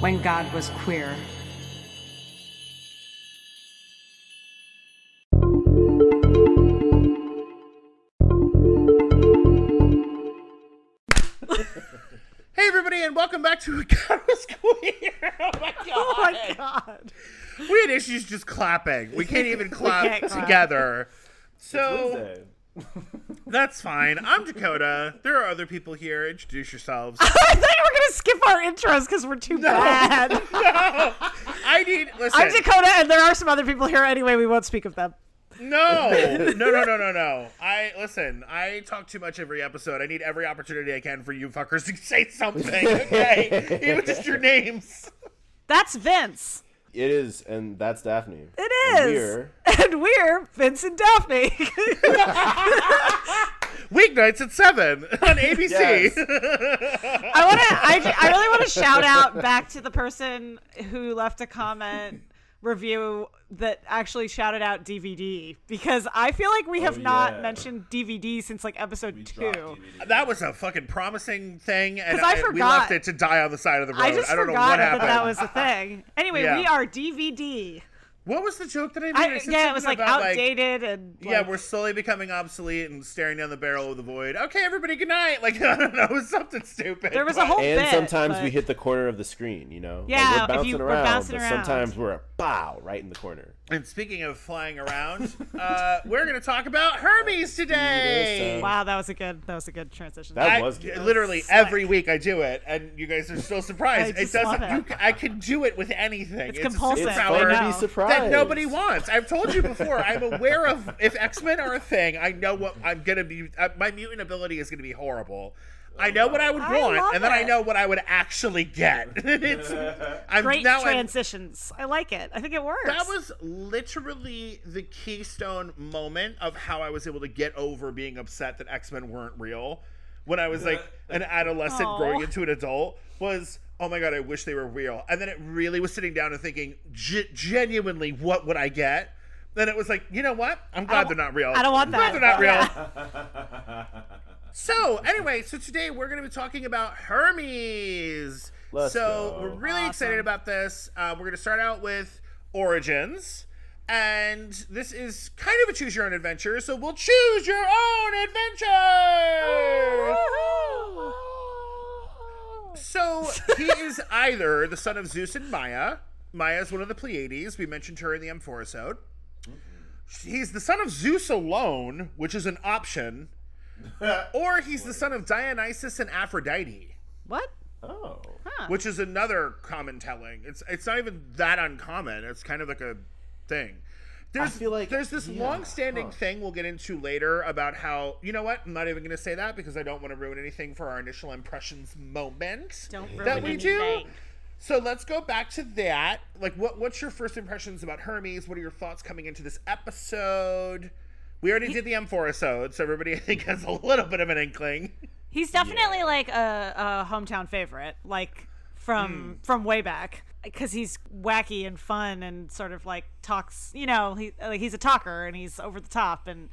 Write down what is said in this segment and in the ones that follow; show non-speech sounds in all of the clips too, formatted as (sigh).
When God was queer. Issues just clapping. We can't even (laughs) clap can't clap. together. So (laughs) that's fine. I'm Dakota. There are other people here. Introduce yourselves. (laughs) I thought you were gonna skip our intros because we're too bad. no, I need. Listen. I'm Dakota, and there are some other people here anyway. We won't speak of them. No, no, no, no, no, no. I listen. I talk too much every episode. I need every opportunity I can for you fuckers to say something. Okay, even just your names. That's Vince. It is, and that's Daphne. It is. (laughs) And we're- And we're Vince and Daphne. (laughs) Weeknights at seven (laughs) on ABC. Yes. I want to. I, I really want to shout out back to the person who left a comment review that actually shouted out DVD because I feel like we have Oh, not yeah. mentioned DVD since like episode two. That was a fucking promising thing, and 'Cause I we forgot. left it to die on the side of the road. I just don't know forgot what that happened. that was a thing. Anyway, Yeah. we are DVD. What was the joke that I made? I, said yeah, it was like about, outdated and yeah, we're slowly becoming obsolete and staring down the barrel of the void. Okay, everybody, good night. Like (laughs) I don't know, it was something stupid. There was a whole And bit, sometimes but- we hit the corner of the screen, you know? Like, Yeah, we're if bouncing you- we're around, bouncing but around. sometimes we're a bow right in the corner. And speaking of flying around, (laughs) uh, we're gonna talk about Hermes today. Wow, that was a good. That was a good transition. That I, was good. literally Slick. every week I do it, and you guys are still (laughs) surprised. I it doesn't. love You, it. ca- I can do it with anything. It's a compulsive. It's I fun to be surprised. that nobody wants. I've told you before. I'm aware of if X Men are a thing. I know what I'm gonna be. Uh, my mutant ability is gonna be horrible. I know what I would I want, and then I know what I would actually get. (laughs) it's (laughs) I'm Great now I'm- transitions. I like it. I think it works. that was literally the keystone moment of how I was able to get over being upset that X Men weren't real. When I was like (laughs) an adolescent Aw. growing into an adult, was oh my god, I wish they were real. And then it really was sitting down and thinking, "Ge- genuinely, what would I get? Then it was like, you know what? I'm glad they're not real. I don't want I'm glad that. they're not real. So anyway, so today we're going to be talking about Hermes. Let's so go. we're really excited about this. Uh, we're going to start out with origins, and this is kind of a choose your own adventure. So we'll choose your own adventure. So (laughs) he is either the son of Zeus and Maia. Maia is one of the Pleiades. We mentioned her in the M4 episode. He's the son of Zeus alone, which is an option. (laughs) or he's the son of Dionysus and Aphrodite, what? Oh. which is another common telling. It's it's not even that uncommon. It's kind of like a thing. There's, feel like- there's this yeah, long-standing huh. thing we'll get into later about how you know what I'm not even going to say that because I don't want to ruin anything for our initial impressions moment Don't that ruin we do. So let's go back to that. Like, what what's your first impressions about Hermes? What are your thoughts coming into this episode? We already did the M4 episode, so everybody (laughs) I think has a little bit of an inkling. He's definitely like a, a hometown favorite, like from hmm. from way back, because he's wacky and fun and sort of like talks. You know, he like he's a talker and he's over the top and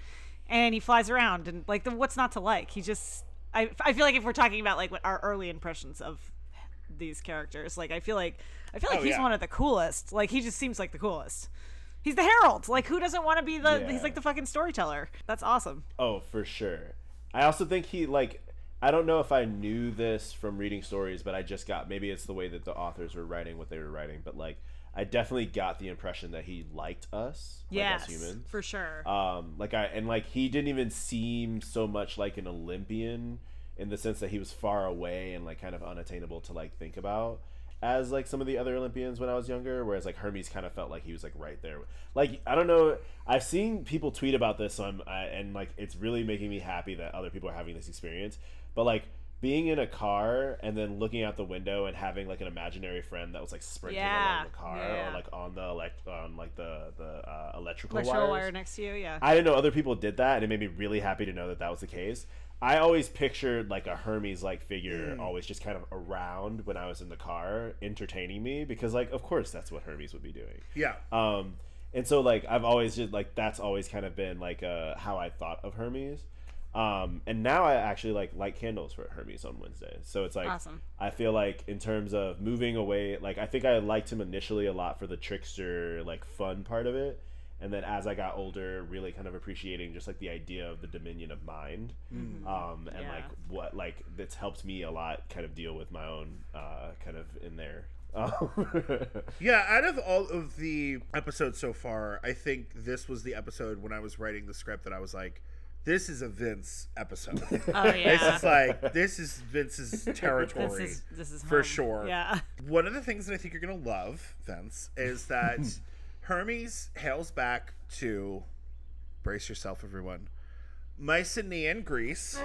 and he flies around and like the, what's not to like. He just I I feel like if we're talking about like what our early impressions of these characters, like I feel like I feel like Oh, he's yeah. one of the coolest. Like he just seems like the coolest. He's the herald. Like who doesn't want to be the? Yeah. He's like the fucking storyteller. That's awesome. Oh, for sure. I also think he like I don't know if I knew this from reading stories, but I just got maybe it's the way that the authors were writing what they were writing, but like I definitely got the impression that he liked us, like Yes, as humans. for sure. Um, like I and like he didn't even seem so much like an Olympian in the sense that he was far away and like kind of unattainable to like think about as like some of the other Olympians when I was younger. Whereas like Hermes kind of felt like he was like right there. Like I don't know. I've seen people tweet about this, so I'm I, and like it's really making me happy that other people are having this experience. But like being in a car and then looking out the window and having like an imaginary friend that was like sprinting Yeah, along the car yeah. or like on the elect on like the the uh, electrical Electrical wires. wire next to you, yeah. I didn't know other people did that, and it made me really happy to know that that was the case. I always pictured like a Hermes like figure always just kind of around when I was in the car entertaining me because like of course that's what Hermes would be doing. Yeah. Um, and so like I've always just like that's always kind of been like uh how I thought of Hermes. Um, and now I actually like light candles for Hermes on Wednesday. So it's like Awesome. I feel like in terms of moving away, like I think I liked him initially a lot for the trickster like fun part of it, and then as I got older, really kind of appreciating just like the idea of the dominion of mind, um, and Yeah. like what like that's helped me a lot kind of deal with my own uh, kind of in there. Um, (laughs) Yeah, out of all of the episodes so far, I think this was the episode when I was writing the script that I was like, this is a Vince episode. (laughs) Oh This is like this is Vince's territory. This is this is for home. sure. Yeah. One of the things that I think you're gonna love, Vince, is that (laughs) Hermes hails back to brace yourself, everyone. Mycenaean Greece,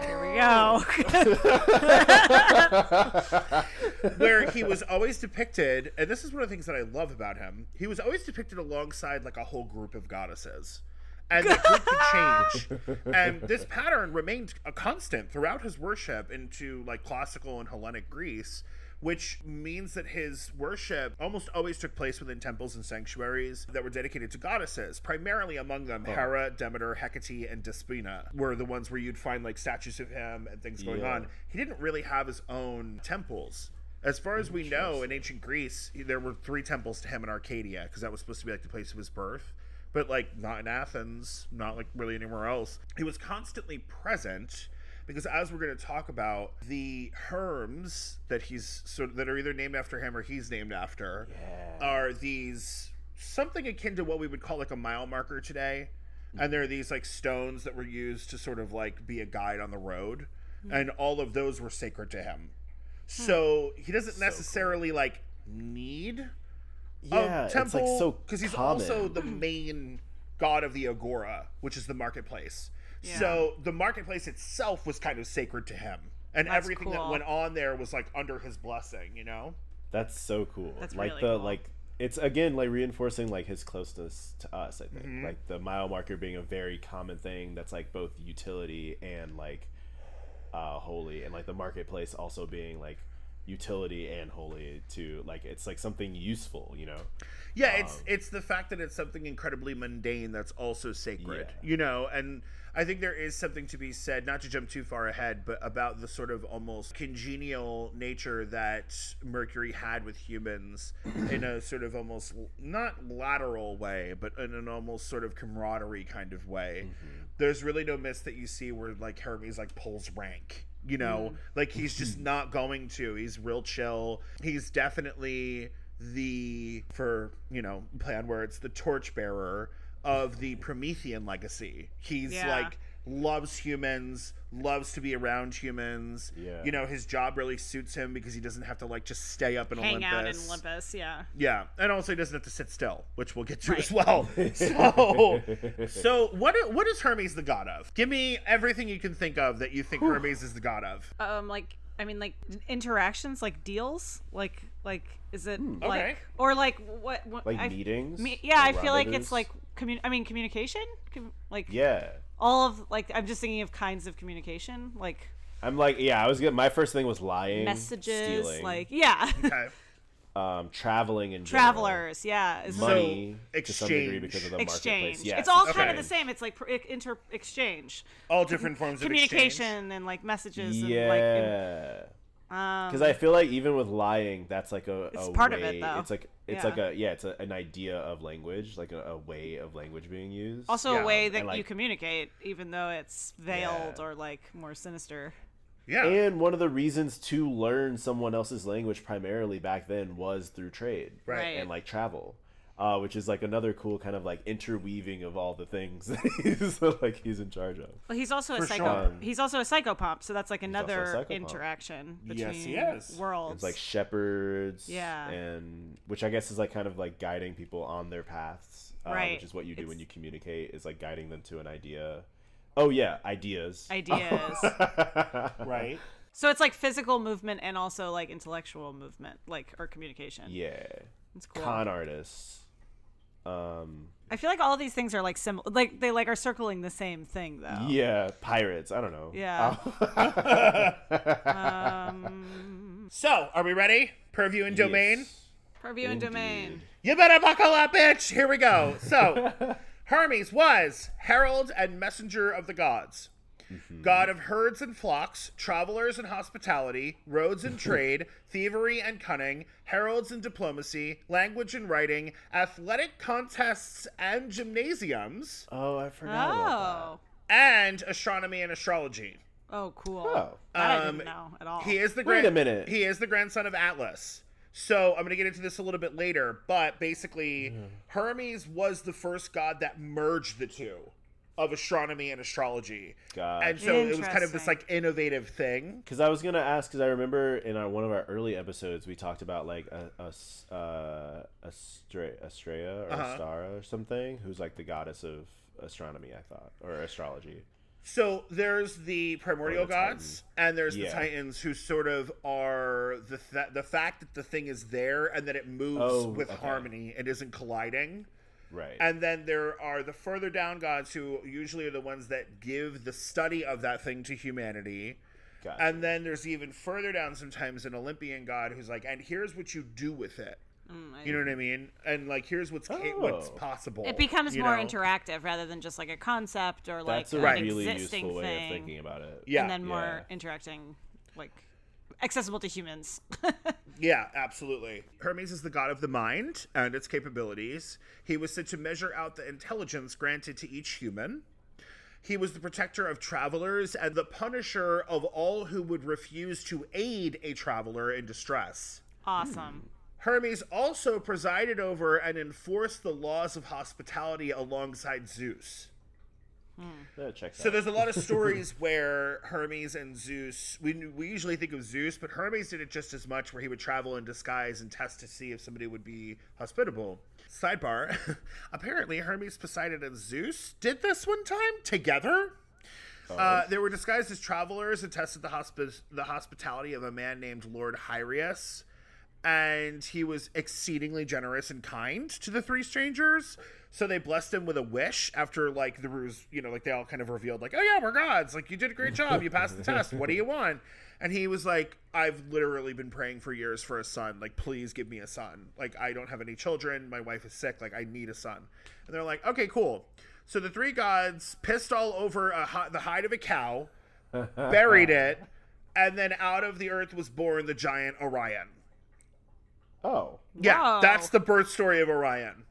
Here we go. (laughs) where he was always depicted, and this is one of the things that I love about him. He was always depicted alongside like a whole group of goddesses. And the group could change. And this pattern remained a constant throughout his worship into like classical and Hellenic Greece, which means that his worship almost always took place within temples and sanctuaries that were dedicated to goddesses. Primarily among them, oh. Hera, Demeter, Hecate, and Despina were the ones where you'd find like statues of him and things going Yeah. on. He didn't really have his own temples. As far as we know, in ancient Greece, there were three temples to him in Arcadia because that was supposed to be like the place of his birth. But like not in Athens, not like really anywhere else. He was constantly present because as we're going to talk about the Herms that he's sort of, that are either named after him or he's named after are these something akin to what we would call like a mile marker today. And there are these like stones that were used to sort of like be a guide on the road. Hmm. And all of those were sacred to him. Hmm. So he doesn't necessarily like need yeah, a temple it's like so because he's also the hmm. main god of the agora, which is the marketplace. Yeah. So the marketplace itself was kind of sacred to him, and That's everything that went on there was like under his blessing. You know? That's so cool. That's like really the cool. like it's again like reinforcing like his closeness to us, I think. Mm-hmm. Like the mile marker being a very common thing that's like both utility and like uh holy and like the marketplace also being like utility and holy to like it's like something useful, you know. Yeah, it's it's the fact that it's something incredibly mundane that's also sacred, Yeah. you know, and I think there is something to be said, not to jump too far ahead, but about the sort of almost congenial nature that Mercury had with humans in a sort of almost not lateral way, but in an almost sort of camaraderie kind of way. Mm-hmm. There's really no myths that you see where like Hermes like pulls rank. You know, mm-hmm. like he's just (laughs) not going to. He's real chill. He's definitely the for you know plan where it's the torchbearer of the Promethean legacy. He's Yeah. like loves humans, loves to be around humans. Yeah. You know, his job really suits him because he doesn't have to like just stay up in Hang Olympus. out in Olympus. Yeah. Yeah, and also he doesn't have to sit still, which we'll get to Right. as well. (laughs) So, (laughs) so what? What is Hermes the god of? Give me everything you can think of that you think Hermes is the god of. Um, like I mean, like interactions, like deals, like like is it okay. like or like what? what Like I, meetings. me, yeah, I feel like it's like commun. I mean, communication. Com- like Yeah. all of like I'm just thinking of kinds of communication, like I'm like, yeah, I was good. My first thing was lying, messages, stealing, like yeah, Okay. (laughs) um, traveling and travelers, yeah, is money So, to some degree exchange. because of the exchange. marketplace. Yes, it's all kind of the same. It's like pr- inter exchange, All different forms of exchange. communication, and like messages, and like Yeah. um, Because I feel like even with lying, that's like a, It's a part of it, though. It's like it's Yeah. like a yeah, it's a, an idea of language, like a, a way of language being used. also Yeah, a way that and, you like- communicate, even though it's veiled Yeah. or like more sinister. Yeah. and one of the reasons to learn someone else's language primarily back then was through trade, Right. Right. and like travel. Uh, which is like another cool kind of like interweaving of all the things (laughs) that he's like he's in charge of. Well, he's also a For psycho. sure. He's also a psychopomp, so that's like another interaction between Yes, worlds. It's like shepherds, Yeah. and which I guess is like kind of like guiding people on their paths, uh, Right. Which is what you do when you communicate, is like guiding them to an idea. Oh yeah, ideas. ideas. (laughs) right. so it's like physical movement and also like intellectual movement, like or communication. yeah, it's cool. con artists. Um, I feel like all these things are like similar. Like they like are circling the same thing though. yeah, pirates. I don't know. Yeah. um, (laughs) So, are we ready? Purview and domain. Yes. Purview and domain. You better buckle up, bitch. Here we go. So, (laughs) Hermes was herald and messenger of the gods. God of herds and flocks, travelers and hospitality, roads and (laughs) trade, thievery and cunning, heralds and diplomacy, language and writing, athletic contests and gymnasiums, Oh, I forgot about Oh. and astronomy and astrology. Oh, cool. Oh. That I Um, didn't know at all. He is the Wait a minute. He is the grandson of Atlas. So I'm going to get into this a little bit later, but basically, Hermes was the first god that merged the two of astronomy and astrology, Gotcha. and so it was kind of this like innovative thing. Because I was gonna ask, because I remember in our one of our early episodes we talked about like a, a s- uh, Astra- Astraea or Uh-huh. Astara or something, who's like the goddess of astronomy, I thought, or astrology. So there's the primordial the gods, and there's the titans, who sort of are the th- the fact that the thing is there and that it moves Oh, with okay. harmony and isn't colliding. Right. And then there are the further down gods who usually are the ones that give the study of that thing to humanity. Gotcha. And then there's even further down sometimes an Olympian god who's like, and here's what you do with it. Mm, you know what I mean? And like, here's what's ca- what's Oh. possible. it becomes more know? interactive rather than just like a concept or like That's a an really existing useful way thing. of thinking about it. Yeah. and then more Yeah. interacting, like accessible to humans. (laughs) Yeah, absolutely. Hermes is the god of the mind and its capabilities. He was said to measure out the intelligence granted to each human. He was the protector of travelers and the punisher of all who would refuse to aid a traveler in distress. awesome. Hermes also presided over and enforced the laws of hospitality alongside Zeus. Yeah, check So that. there's a lot of (laughs) stories where Hermes and Zeus. We we usually think of Zeus, but Hermes did it just as much, where he would travel in disguise and test to see if somebody would be hospitable. Sidebar: (laughs) Apparently, Hermes, Poseidon, and Zeus did this one time together. Uh, they were disguised as travelers and tested the hospi- the hospitality of a man named Lord Hyrius, and he was exceedingly generous and kind to the three strangers. So they blessed him with a wish after like the ruse, you know, like they all kind of revealed, like, "Oh yeah, we're gods. Like you did a great job. You passed the test. What do you want?" And he was like, "I've literally been praying for years for a son. Like, please give me a son. Like, I don't have any children. My wife is sick. Like, I need a son." And they're like, "Okay, cool." So the three gods pissed all over a, hi- the hide of a cow, buried (laughs) it, and then out of the earth was born the giant Orion. oh, Yeah, Whoa. that's the birth story of Orion.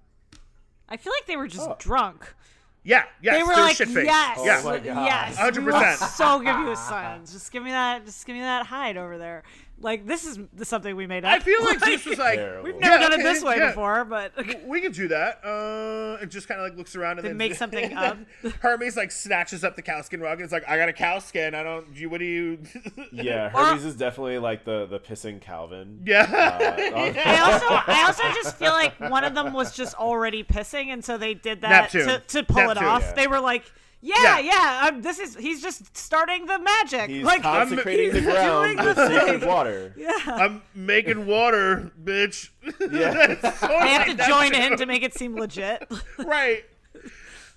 I feel like they were just Oh. drunk. Yeah, yes, they were like, shit-faced. yes, yeah. Oh my yes, 100%. So give you a sign. Just give me that. Just give me that hide over there. Like this is something we made up. I feel like (laughs) Zeus was like, Terrible. we've never Yeah, done okay, it this way yeah. before, but we could do that. Uh, and just kind of like looks around and They then make (laughs) something and up. Hermes like snatches up the cow skin rug and it's like, I got a cow skin. I don't. You, what do you? (laughs) yeah. Hermes is definitely like the the pissing Calvin. yeah. Uh, on- I also, I also just feel like one of them was just already pissing, and so they did that Neptune. to, to pull it off. yeah. They were like, "Yeah, Yeah. yeah, um, this is he's just starting the magic. He's like, consecrating he's the (laughs) ground doing with the sacred water. Yeah, I'm making water, bitch. (laughs) Yeah. they have to join in to make it seem legit. (laughs) right.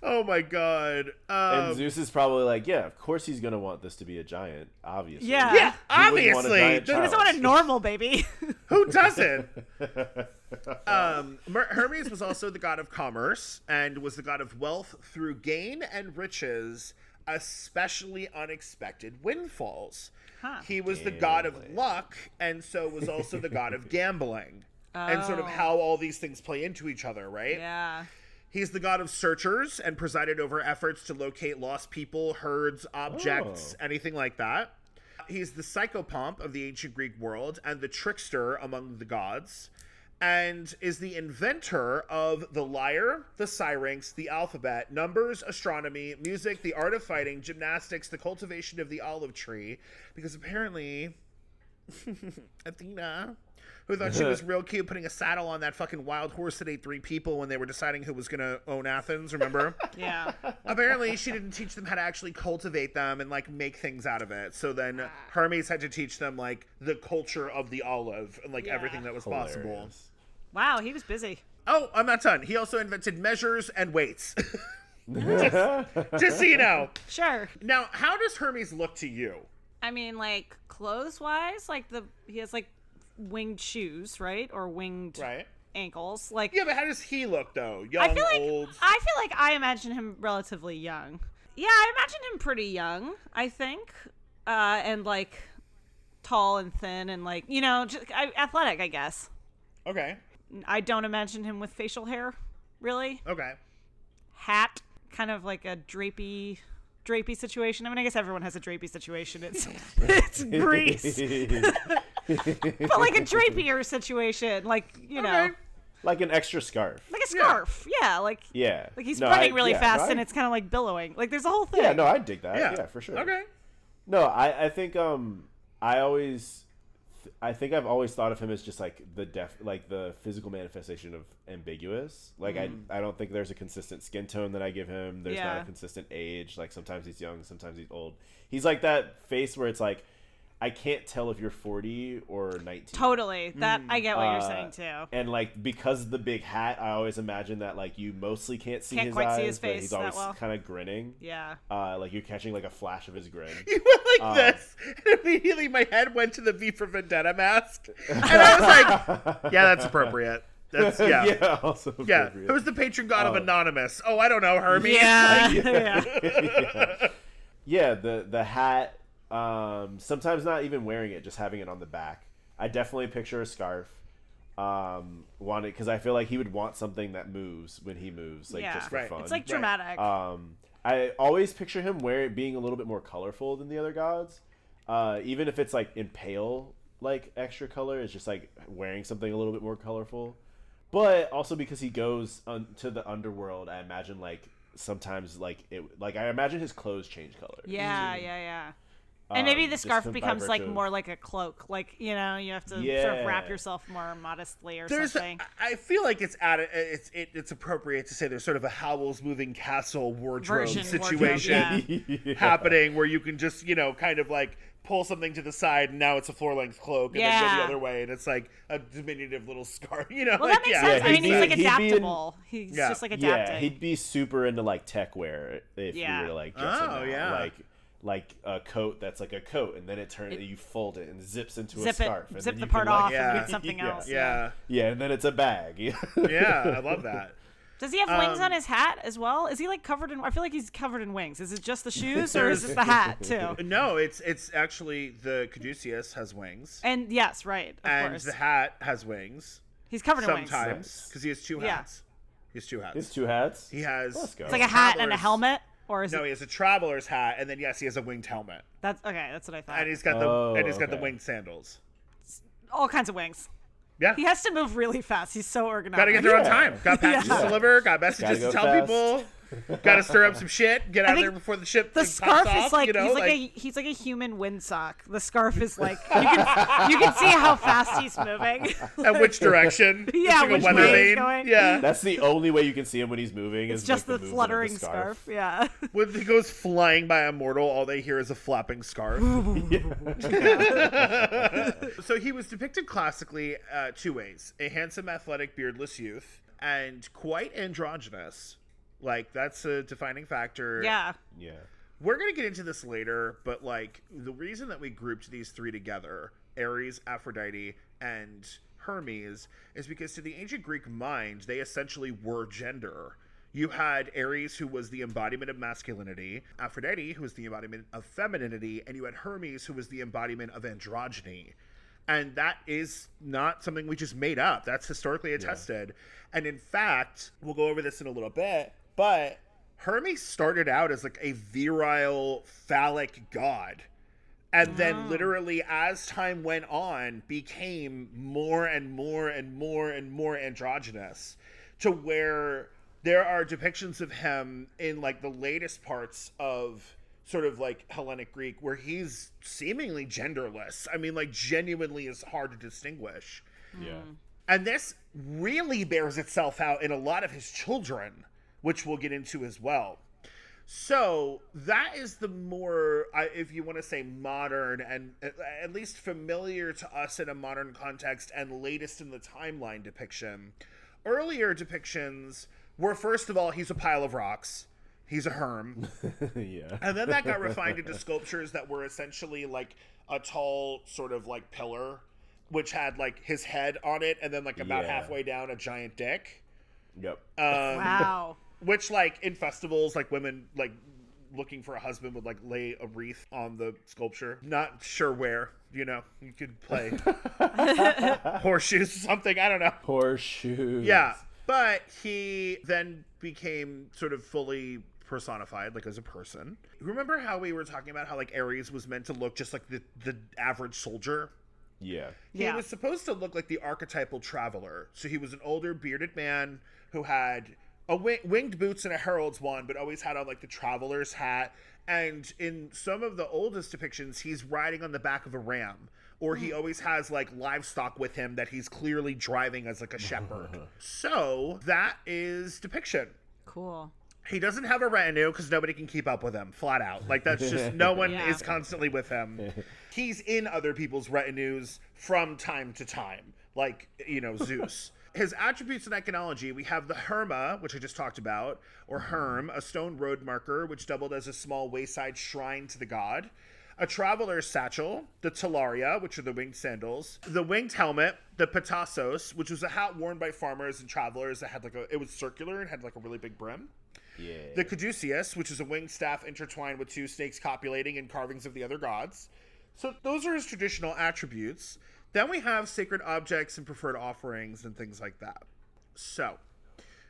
Oh my god. Um, And Zeus is probably like, yeah, of course he's gonna want this to be a giant, obviously. Yeah. yeah, Who wouldn't want a obviously. giant The- He doesn't want a normal baby. Who doesn't? Um, Hermes was also the god of commerce and was the god of wealth through gain and riches, especially unexpected windfalls. Huh. He was the god of luck and so was also the god of (laughs) gambling. And sort of Oh. how all these things play into each other, right? yeah. He's the god of searchers and presided over efforts to locate lost people, herds, objects, Oh. anything like that. He's the psychopomp of the ancient Greek world and the trickster among the gods, and is the inventor of the lyre, the syrinx, the alphabet, numbers, astronomy, music, the art of fighting, gymnastics, the cultivation of the olive tree, because apparently (laughs) Athena, who thought she was (laughs) real cute, putting a saddle on that fucking wild horse that ate three people when they were deciding who was going to own Athens. Remember? (laughs) Yeah. Apparently, she didn't teach them how to actually cultivate them and like make things out of it. So then ah. Hermes had to teach them like the culture of the olive and like Yeah. everything that was possible. Wow, he was busy. Oh, I'm not done. He also invented measures and weights. (laughs) Just so you know. Sure. Now, how does Hermes look to you? I mean, like clothes wise, like the he has like winged shoes, right, or winged Right. ankles. Like Yeah, but how does he look though? Young, I feel like old. I feel like I imagine him relatively young. Yeah, I imagine him pretty young. I think, uh, and like tall and thin and like you know just, I, athletic. I guess. Okay. I don't imagine him with facial hair. Really, Okay. hat, kind of like a drapey, drapey situation. I mean, I guess everyone has a drapey situation. It's (laughs) it's Greece, (laughs) but like a drapier situation, like you know, Okay. like an extra scarf. like a scarf. Yeah, like Yeah. like he's No, running I- really yeah, fast no, I- and it's kind of like billowing. Like there's a whole thing. Yeah, no, I dig that. Yeah. Yeah, for sure. Okay. No, I, I think um I always I think I've always thought of him as just like the def like the physical manifestation of ambiguous. Like I mm. I don't think there's a consistent skin tone that I give him. There's not a consistent age. Like sometimes he's young, sometimes he's old. He's like that face where it's like I can't tell if you're 40 or 19. Totally. That I get what you're Uh, saying too. And like because of the big hat, I always imagine that like you mostly can't see Can't his quite eyes, see his but face he's that always well. kind of grinning. Yeah. Uh, like you're catching like a flash of his grin. (laughs) You went like Uh, this, and (laughs) immediately my head went to the V for Vendetta mask, and I was like, (laughs) "Yeah, that's appropriate. That's yeah, yeah." yeah, also appropriate. Who's the patron god of Oh. Anonymous? Oh, I don't know, Hermes. Yeah. Like, yeah. yeah, the the hat. Um, sometimes not even wearing it, just having it on the back. I definitely picture a scarf. Um, wanted because I feel like he would want something that moves when he moves, like Yeah. just for Right. fun. It's like dramatic. Um, I always picture him wearing being a little bit more colorful than the other gods. Uh, even if it's like in pale, like extra color, it's just like wearing something a little bit more colorful. But also because he goes un- to the underworld, I imagine like sometimes like it like I imagine his clothes change color. yeah, yeah, yeah. And maybe Um, the just scarf becomes like more like a cloak. Like, you know, you have to sort of wrap yourself more modestly or There's, something. I feel like it's at it's it, it's appropriate to say there's sort of a Howl's Moving Castle wardrobe Version, situation wardrobe, Yeah. (laughs) happening where you can just you know kind of like pull something to the side and now it's a floor length cloak and then go the other way and it's like a diminutive little (laughs) scarf. You know, well, like, that makes yeah, sense. Yeah, I mean, he'd he's like he'd in- adaptable. He's Yeah. just like Yeah, he'd be super into like tech wear if Yeah. you were like Oh, now. yeah. like like a coat that's like a coat and then it turns you fold it and zips into Zip a scarf. it, and zip the you part can, like- off Yeah. and get something (laughs) Yeah. else. yeah, Yeah, and then it's a bag. (laughs) yeah, I love that. Does he have wings Um, on his hat as well? Is he like covered in? I feel like he's covered in wings. Is it just the (laughs) shoes or is it the hat too? No, it's it's actually the Caduceus has wings And yes, right, of and course. the hat has wings He's covered in wings. sometimes because he has two Yeah. hats. He has two hats. It's two hats. He has. Let's go. It's like a hat and a helmet, or is No, it? he has a traveler's hat, and then yes, he has a winged helmet, That's okay. That's what I thought. and he's got the Oh, and he's got the okay. winged sandals. All kinds of wings. Yeah, He has to move really fast. He's so organized. got to get there on time. Got (laughs) packages Yeah. to deliver. Got messages Gotta tell fast. people. Got to stir up some shit. Get out think there before the ship. the like, scarf pops is off, like you know, he's like, a he's like a human windsock. The scarf is like you can you can see how fast he's moving. (laughs) at which direction? (laughs) Yeah, like which weather way he's going. Yeah, That's the only way you can see him when he's moving. It's is just like the, movement of fluttering scarf. Yeah. (laughs) when he goes flying by a mortal, all they hear is a flapping scarf. so he was depicted classically uh, two ways: a handsome, athletic, beardless youth, and quite androgynous. Like that's a defining factor. yeah. Yeah. We're gonna get into this later, but like the reason that we grouped these three together, Ares, Aphrodite, and Hermes, is because to the ancient Greek mind, they essentially were gender. You had Ares, who was the embodiment of masculinity, Aphrodite, who was the embodiment of femininity, and you had Hermes, who was the embodiment of androgyny. And that is not something we just made up. That's historically attested. And in fact, we'll go over this in a little bit, but Hermes started out as like a virile, phallic god. And then, literally, as time went on, became more and more and more and more androgynous to where there are depictions of him in like the latest parts of sort of like Hellenic Greek where he's seemingly genderless. I mean, like, genuinely is hard to distinguish. Yeah. Mm. And this really bears itself out in a lot of his children, which we'll get into as well. So that is the more, if you want to say modern and at- at least familiar to us in a modern context and latest in the timeline depiction earlier depictions were first of all, he's a pile of rocks. He's a herm. (laughs) yeah. And then that got refined into (laughs) sculptures that were essentially like a tall sort of like pillar, which had like his head on it, and then like about Yeah. halfway down a giant dick. Yep. Um, Wow. Which like in festivals, like women like looking for a husband would like lay a wreath on the sculpture. Not sure where. You know, you could play (laughs) horseshoes or something. I don't know. Horseshoes. Yeah, but he then became sort of fully personified, like as a person. Remember how we were talking about how like Ares was meant to look just like the the average soldier? Yeah. He Yeah. was supposed to look like the archetypal traveler. So he was an older bearded man who had a wi- winged boots and a herald's wand, but always had on like the traveler's hat. And in some of the oldest depictions, he's riding on the back of a ram. Or he hmm. always has like livestock with him that he's clearly driving as like a shepherd. (laughs) so that is depiction. Cool. He doesn't have a retinue because nobody can keep up with him, flat out. Like that's just (laughs) no one Yeah. is constantly with him. (laughs) He's in other people's retinues from time to time, like you know Zeus. His attributes and iconology, we have the Herma, which I just talked about, or mm-hmm. Herm, a stone road marker which doubled as a small wayside shrine to the god. A traveler's satchel, the talaria, which are the winged sandals, the winged helmet, the petasos, which was a hat worn by farmers and travelers that had like a, it was circular and had like a really big brim. Yeah. The caduceus, which is a winged staff intertwined with two snakes copulating and carvings of the other gods. So those are his traditional attributes. Then we have sacred objects and preferred offerings and things like that. So,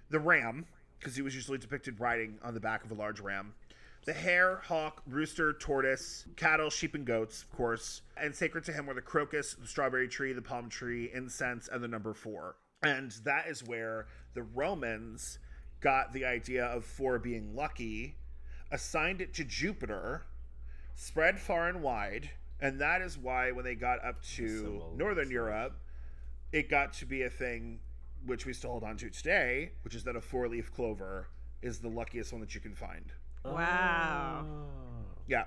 the ram, because he was usually depicted riding on the back of a large ram. The hare, hawk, rooster, tortoise, cattle, sheep, and goats, of course. And sacred to him were the crocus, the strawberry tree, the palm tree, incense, and the number four. And that is where the Romans got the idea of four being lucky, assigned it to Jupiter, spread far and wide, and that is why when they got up to Northern stuff. Europe, it got to be a thing which we still hold on to today, which is that a four leaf clover is the luckiest one that you can find. Wow. Yeah.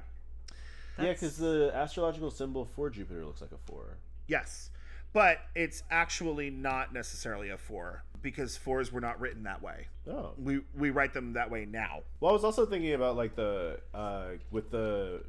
Yeah, because the astrological symbol for Jupiter looks like a four. Yes. But it's actually not necessarily a four because fours were not written that way. Oh. We we write them that way now. Well, I was also thinking about like the uh, with the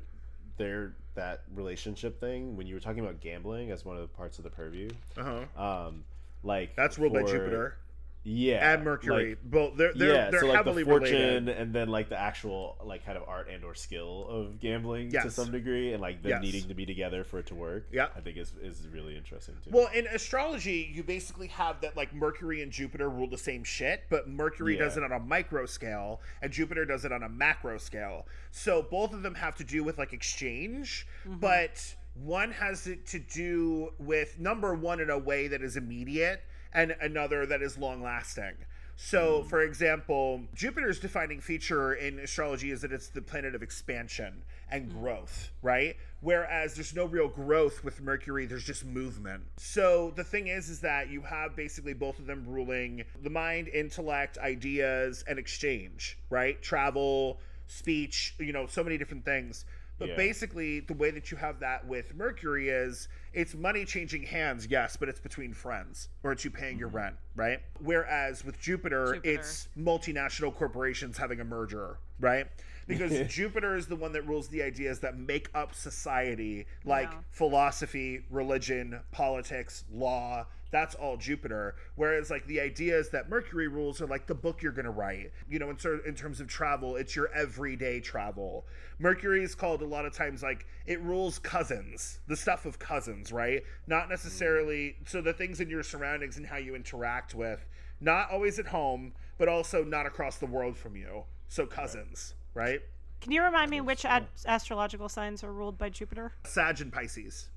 their that relationship thing when you were talking about gambling as one of the parts of the purview. Uh-huh. Um, like That's ruled by Jupiter Yeah, and Mercury. like- Both they're they're, yeah, they're so like heavily the fortune related. and then like the actual like kind of art and or skill of gambling to some degree, and like them Yes. needing to be together for it to work. Yeah. I think is is really interesting too. Well, in astrology, you basically have that like Mercury and Jupiter rule the same shit, but Mercury Yeah. does it on a micro scale and Jupiter does it on a macro scale. So both of them have to do with like exchange, mm-hmm. but one has it to do with number one in a way that is immediate and another that is long lasting. So, hmm. for example, Jupiter's defining feature in astrology is that it's the planet of expansion and hmm. growth, right? Whereas there's no real growth with Mercury, there's just movement. So, the thing is is that you have basically both of them ruling the mind, intellect, ideas, and exchange, right? Travel, speech, you know, so many different things. But Yeah. basically, the way that you have that with Mercury is it's money changing hands, yes, but it's between friends or it's you paying your mm-hmm. rent, right? Whereas with Jupiter, Jupiter. it's multinational corporations having a merger, right? Because (laughs) Jupiter is the one that rules the ideas that make up society, like philosophy, religion, politics, law. That's all Jupiter. Whereas, like the idea is that Mercury rules are like the book you're gonna write. You know, in, ter- in terms of travel, it's your everyday travel. Mercury is called a lot of times like it rules cousins, the stuff of cousins, right? Not mm. necessarily so the things in your surroundings and how you interact with, not always at home, but also not across the world from you. So cousins, right? Can you remind me which ad- astrological signs are ruled by Jupiter? Sag and Pisces.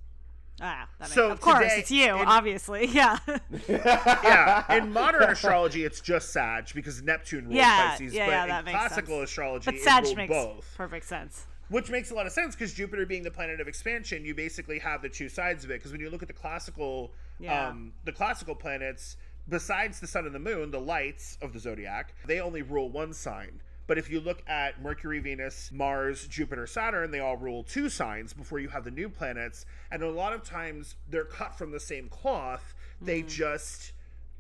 Ah, that makes, So of course today it's you, in- obviously. (laughs) Yeah. yeah, in modern astrology, it's just Sag because Neptune rules Yeah, Pisces. yeah, but yeah, in classical sense. astrology, but Sag ruled makes both, perfect sense. which makes a lot of sense because Jupiter being the planet of expansion, you basically have the two sides of it. Because when you look at the classical, Yeah. um, the classical planets, besides the sun and the moon, the lights of the zodiac, they only rule one sign. But if you look at Mercury, Venus, Mars, Jupiter, Saturn, they all rule two signs before you have the new planets. And a lot of times they're cut from the same cloth. They just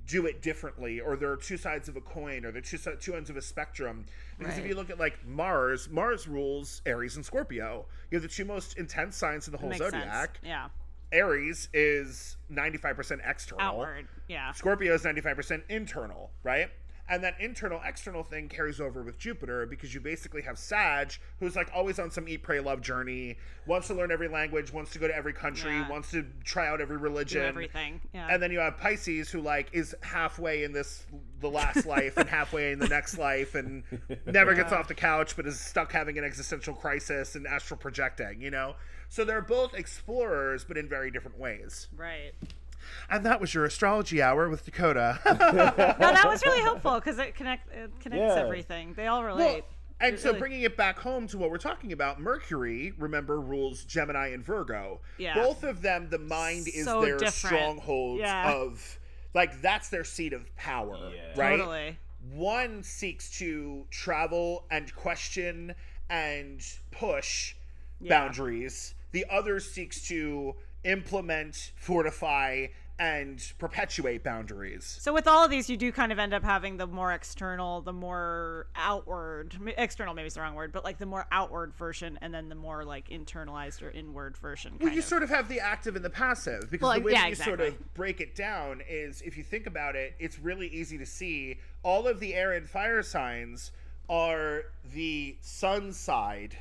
do it differently or there are two sides of a coin or they're two, two ends of a spectrum because if you look at like mars mars rules aries and scorpio you have the two most intense signs in the whole zodiac sense. Yeah. aries is 95% external Outward. Yeah. Scorpio is 95% internal, right? And that internal external thing carries over with Jupiter because you basically have Sag, who's like always on some eat, pray, love journey, wants to learn every language, wants to go to every country, Yeah. wants to try out every Do religion. everything. Yeah. And then you have Pisces, who like is halfway in this the last life and halfway in the next life, and never gets off the couch, but is stuck having an existential crisis and astral projecting. You know, so they're both explorers, but in very different ways. right. And that was your astrology hour with Dakota. (laughs) No, that was really helpful because it connect it connects Yeah. everything. They all Well, relate. and It so really- bringing it back home to what we're talking about, Mercury, remember, rules Gemini and Virgo. Yeah. Both of them, the mind is So their different. stronghold Yeah. of, like, that's their seat of power, Yeah. right? Totally. One seeks to travel and question and push Yeah. boundaries. The other seeks to implement, fortify, and perpetuate boundaries. So with all of these, you do kind of end up having the more external, the more outward, external maybe is the wrong word, but like the more outward version, and then the more like internalized or inward version. Well, you of. sort of have the active and the passive because Well, the way yeah, that you sort of break it down is if you think about it, it's really easy to see all of the air and fire signs are the sun side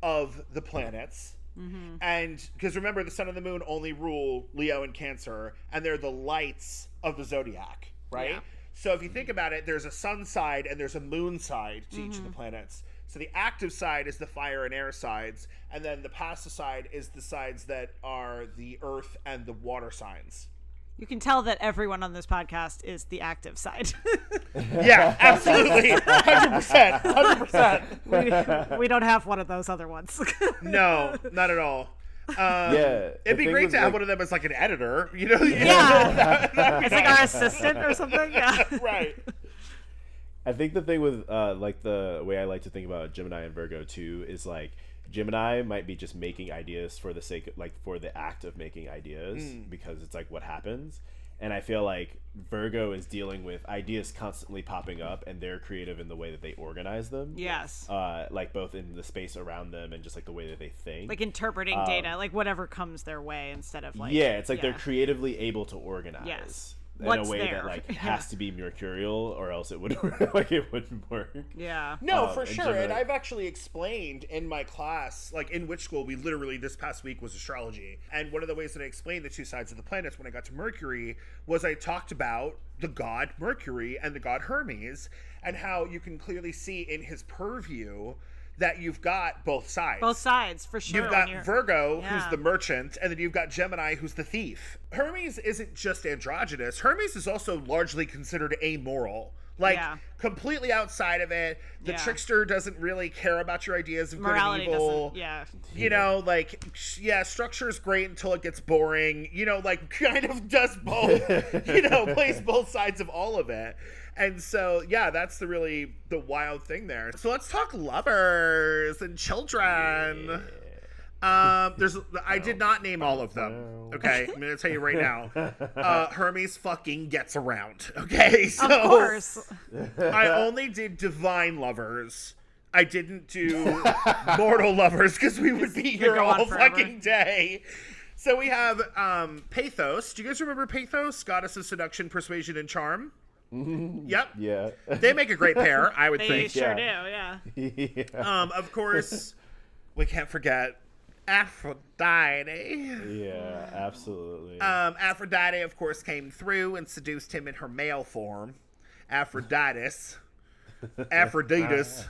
of the planets. Mm-hmm. And because remember, the sun and the moon only rule Leo and Cancer, and they're the lights of the zodiac, right? Yeah. So if you think about it, there's a sun side and there's a moon side to each of the Mm-hmm. planets. So the active side is the fire and air sides, and then the passive side is the sides that are the earth and the water signs. You can tell that everyone on this podcast is the active side. (laughs) Yeah, absolutely, hundred percent, hundred percent. we, we don't have one of those other ones. No, not at all. Um, Yeah, it'd be great with, to have one of them as like an editor. You know? yeah, (laughs) it's like our assistant or something. Yeah. right. I think the thing with uh, like the way I like to think about Gemini and Virgo too is like Gemini might be just making ideas for the sake of, like for the act of making ideas because it's like what happens. And I feel like Virgo is dealing with ideas constantly popping up and they're creative in the way that they organize them. Yes. Uh, like both in the space around them and just like the way that they think. Like interpreting data, like whatever comes their way instead of like. Um, yeah, it's like they're creatively able to organize. Yes. In What's a way there. that like (laughs) Yeah. has to be mercurial or else it would (laughs) like it wouldn't work. Yeah. No, Um, for and sure. Gemini- And I've actually explained in my class, like in which school we literally this past week was astrology. And one of the ways that I explained the two sides of the planets when I got to Mercury was I talked about the god Mercury and the god Hermes and how you can clearly see in his purview that you've got both sides. Both sides for sure. You've got Virgo, Yeah. who's the merchant, and then you've got Gemini, who's the thief. Hermes isn't just androgynous. Hermes is also largely considered amoral. Like, Yeah. completely outside of it. The Yeah. trickster doesn't really care about your ideas of morality good and evil. doesn't. Yeah. You know, like, yeah, structure is great until it gets boring. You know, like, (laughs) kind of does both, (laughs) you know, plays both sides of all of it. And so, yeah, that's the really the wild thing there. So let's talk lovers and children. Um, there's I did not name all of them. Okay, I'm gonna tell you right now. (laughs) Uh, Hermes fucking gets around. Okay, so Of course. I only did divine lovers. I didn't do mortal lovers because we would be here all forever. fucking day. So we have um, Peitho. Do you guys remember Peitho, goddess of seduction, persuasion, and charm? (laughs) Yep. Yeah. They make a great pair, I would They think. They sure yeah. do. Yeah. yeah. Um, of course, (laughs) we can't forget Aphrodite. Yeah, absolutely. Um, Aphrodite, of course, came through and seduced him in her male form, Aphroditus, (laughs) Aphroditus.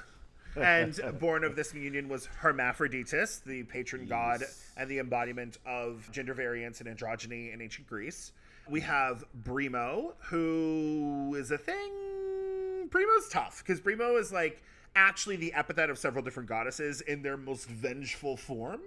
and born of this union was Hermaphroditus, the patron god and the embodiment of gender variance and androgyny in ancient Greece. We have Brimo, who is a thing. Brimo's tough because Brimo is like actually the epithet of several different goddesses in their most vengeful form.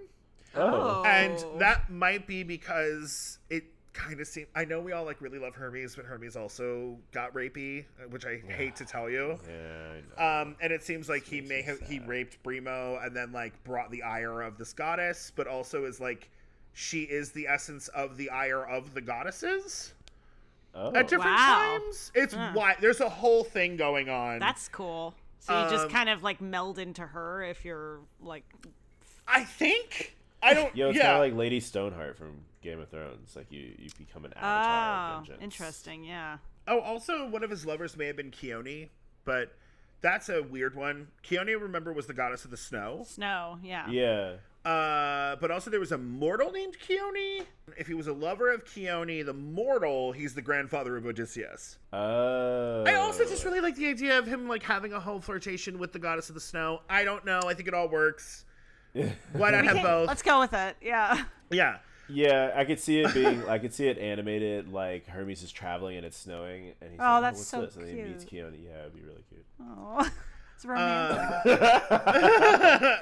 oh. And that might be because it kind of seems. I know we all like really love Hermes, but Hermes also got rapey, uh, which I hate to tell you. Yeah, I know. Um, and it seems like he may have he raped Brimo and then like brought the ire of this goddess, but also is like she is the essence of the ire of the goddesses. Oh. at different Wow. times. It's why there's a whole thing going on. That's cool. So you just Um, kind of like meld into her if you're like I think I don't. Yo, it's yeah, kind of like Lady Stoneheart from Game of Thrones. Like you, you become an avatar Oh, of interesting. Yeah. Oh, also one of his lovers may have been Chione, but that's a weird one. Chione, remember, was the goddess of the snow. Snow. Yeah. Yeah. Uh, but also there was a mortal named Chione. If he was a lover of Chione, the mortal, he's the grandfather of Odysseus. Oh. I also just really like the idea of him like having a whole flirtation with the goddess of the snow. I don't know. I think it all works. (laughs) Why not have both? Let's go with it. Yeah. Yeah. Yeah, I could see it being. I could see it animated like Hermes is traveling and it's snowing, and he's Oh, like, that's what's so this? And then he meets cute. Chione. Yeah, it'd be really cute. Oh, (laughs) it's romantic.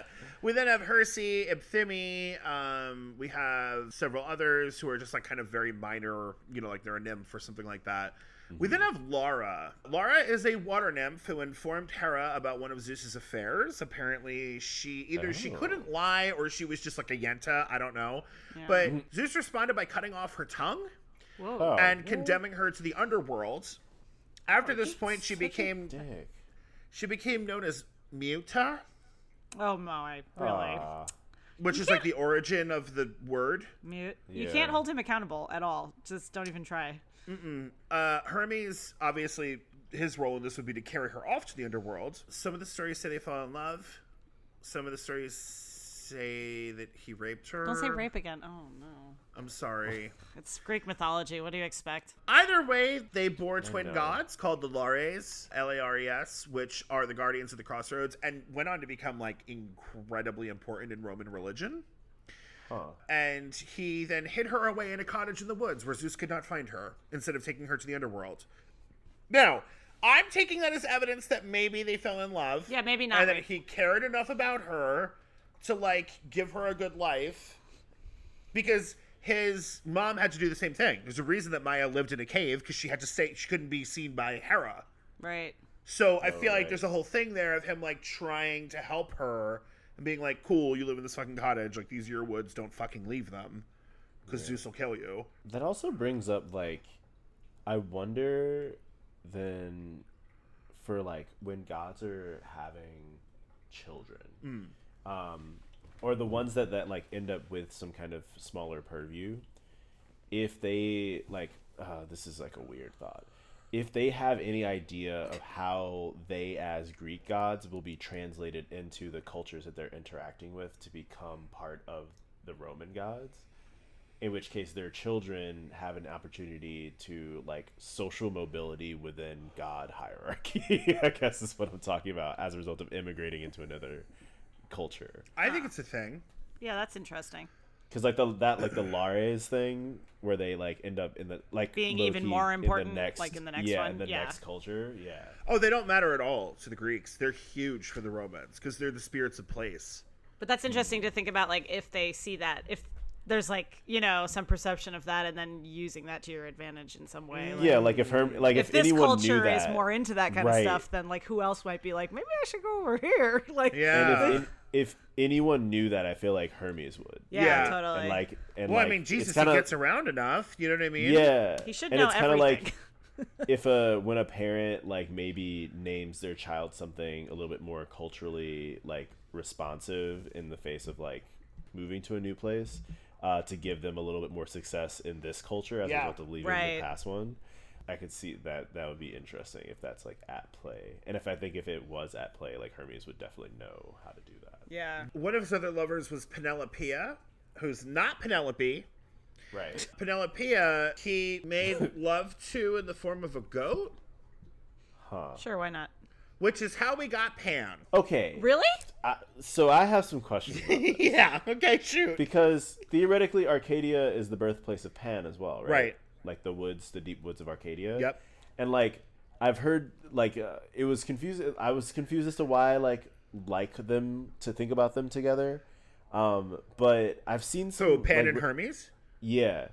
(laughs) we then have Hersey, Iphthime. Um, we have several others who are just like kind of very minor, you know, like they're a nymph or something like that. We then have Lara. Lara is a water nymph who informed Hera about one of Zeus's affairs. Apparently, she either she Oh. couldn't lie or she was just like a yenta. I don't know. Yeah. But Zeus responded by cutting off her tongue Whoa. Oh, and condemning her to the underworld. After this point, she became she became known as Muta. Oh my, really? Which is like the origin of the word. Mute. You Yeah. can't hold him accountable at all. Just don't even try. Uh, Hermes, obviously, his role in this would be to carry her off to the underworld. Some of the stories say they fall in love. Some of the stories say that he raped her. Don't say rape again. Oh no. I'm sorry. (laughs) It's Greek mythology. What do you expect? Either way, they bore twin gods called the Lares, L A R E S, which are the guardians of the crossroads, and went on to become like incredibly important in Roman religion. Huh. and he then hid her away in a cottage in the woods where Zeus could not find her instead of taking her to the underworld. Now, I'm taking that as evidence that maybe they fell in love. Yeah, maybe not And that he cared enough about her to like give her a good life because his mom had to do the same thing. There's a reason that Maia lived in a cave because she had to stay she couldn't be seen by Hera. Right. So I oh, feel like right. there's a whole thing there of him like trying to help her and being like, "Cool, you live in this fucking cottage. Like these are your woods. Don't fucking leave them, because Zeus will kill you." That also brings up like, I wonder then for like when gods are having children, mm. Um, or the ones that that like end up with some kind of smaller purview, if they like, uh, this is like a weird thought. If they have any idea of how they, as Greek gods, will be translated into the cultures that they're interacting with to become part of the Roman gods, in which case their children have an opportunity to like social mobility within god hierarchy (laughs) i guess is what i'm talking about as a result of immigrating into another culture I think it's a thing. Yeah, that's interesting. because like the that like the lares thing where they like end up in the like Being low-key even more in the important, next, like, in the next yeah one? in the Yeah. next culture yeah Oh, they don't matter at all to the Greeks. They're huge for the Romans because they're the spirits of place. But that's interesting to think about, like if they see that, if there's like you know some perception of that, and then using that to your advantage in some way. Like, yeah like if her like if, If, this anyone knew culture that is more into that kind Right. of stuff, then like who else might be like, maybe I should go over here? (laughs) like, Yeah. and if, if anyone knew that i feel like hermes would yeah, Yeah. totally. and like and well, like, I mean, it's Jesus, kinda- he gets around enough. You know what I mean? Yeah, he should and know it's kinda everything. like (laughs) if a when a parent like maybe names their child something a little bit more culturally like responsive in the face of like moving to a new place uh, to give them a little bit more success in this culture as Yeah. a result of leaving Right. the past one. I could see that that would be interesting if that's like at play, and if I think if it was at play, like Hermes would definitely know how to do that. Yeah, One of his other lovers was Penelopea, who's not Penelope. Right. Penelopea, he made (laughs) love to in the form of a goat, Huh. sure, why not? which is how we got Pan. Okay. Really? I, so I have some questions. (laughs) Yeah. Okay. Shoot. because theoretically Arcadia is the birthplace of Pan as well, right? Right. Like the woods, the deep woods of Arcadia. Yep. And like I've heard like uh, it was confused I was confused as to why like like them to think about them together. Um but I've seen some So Pan like, and Hermes. Yeah.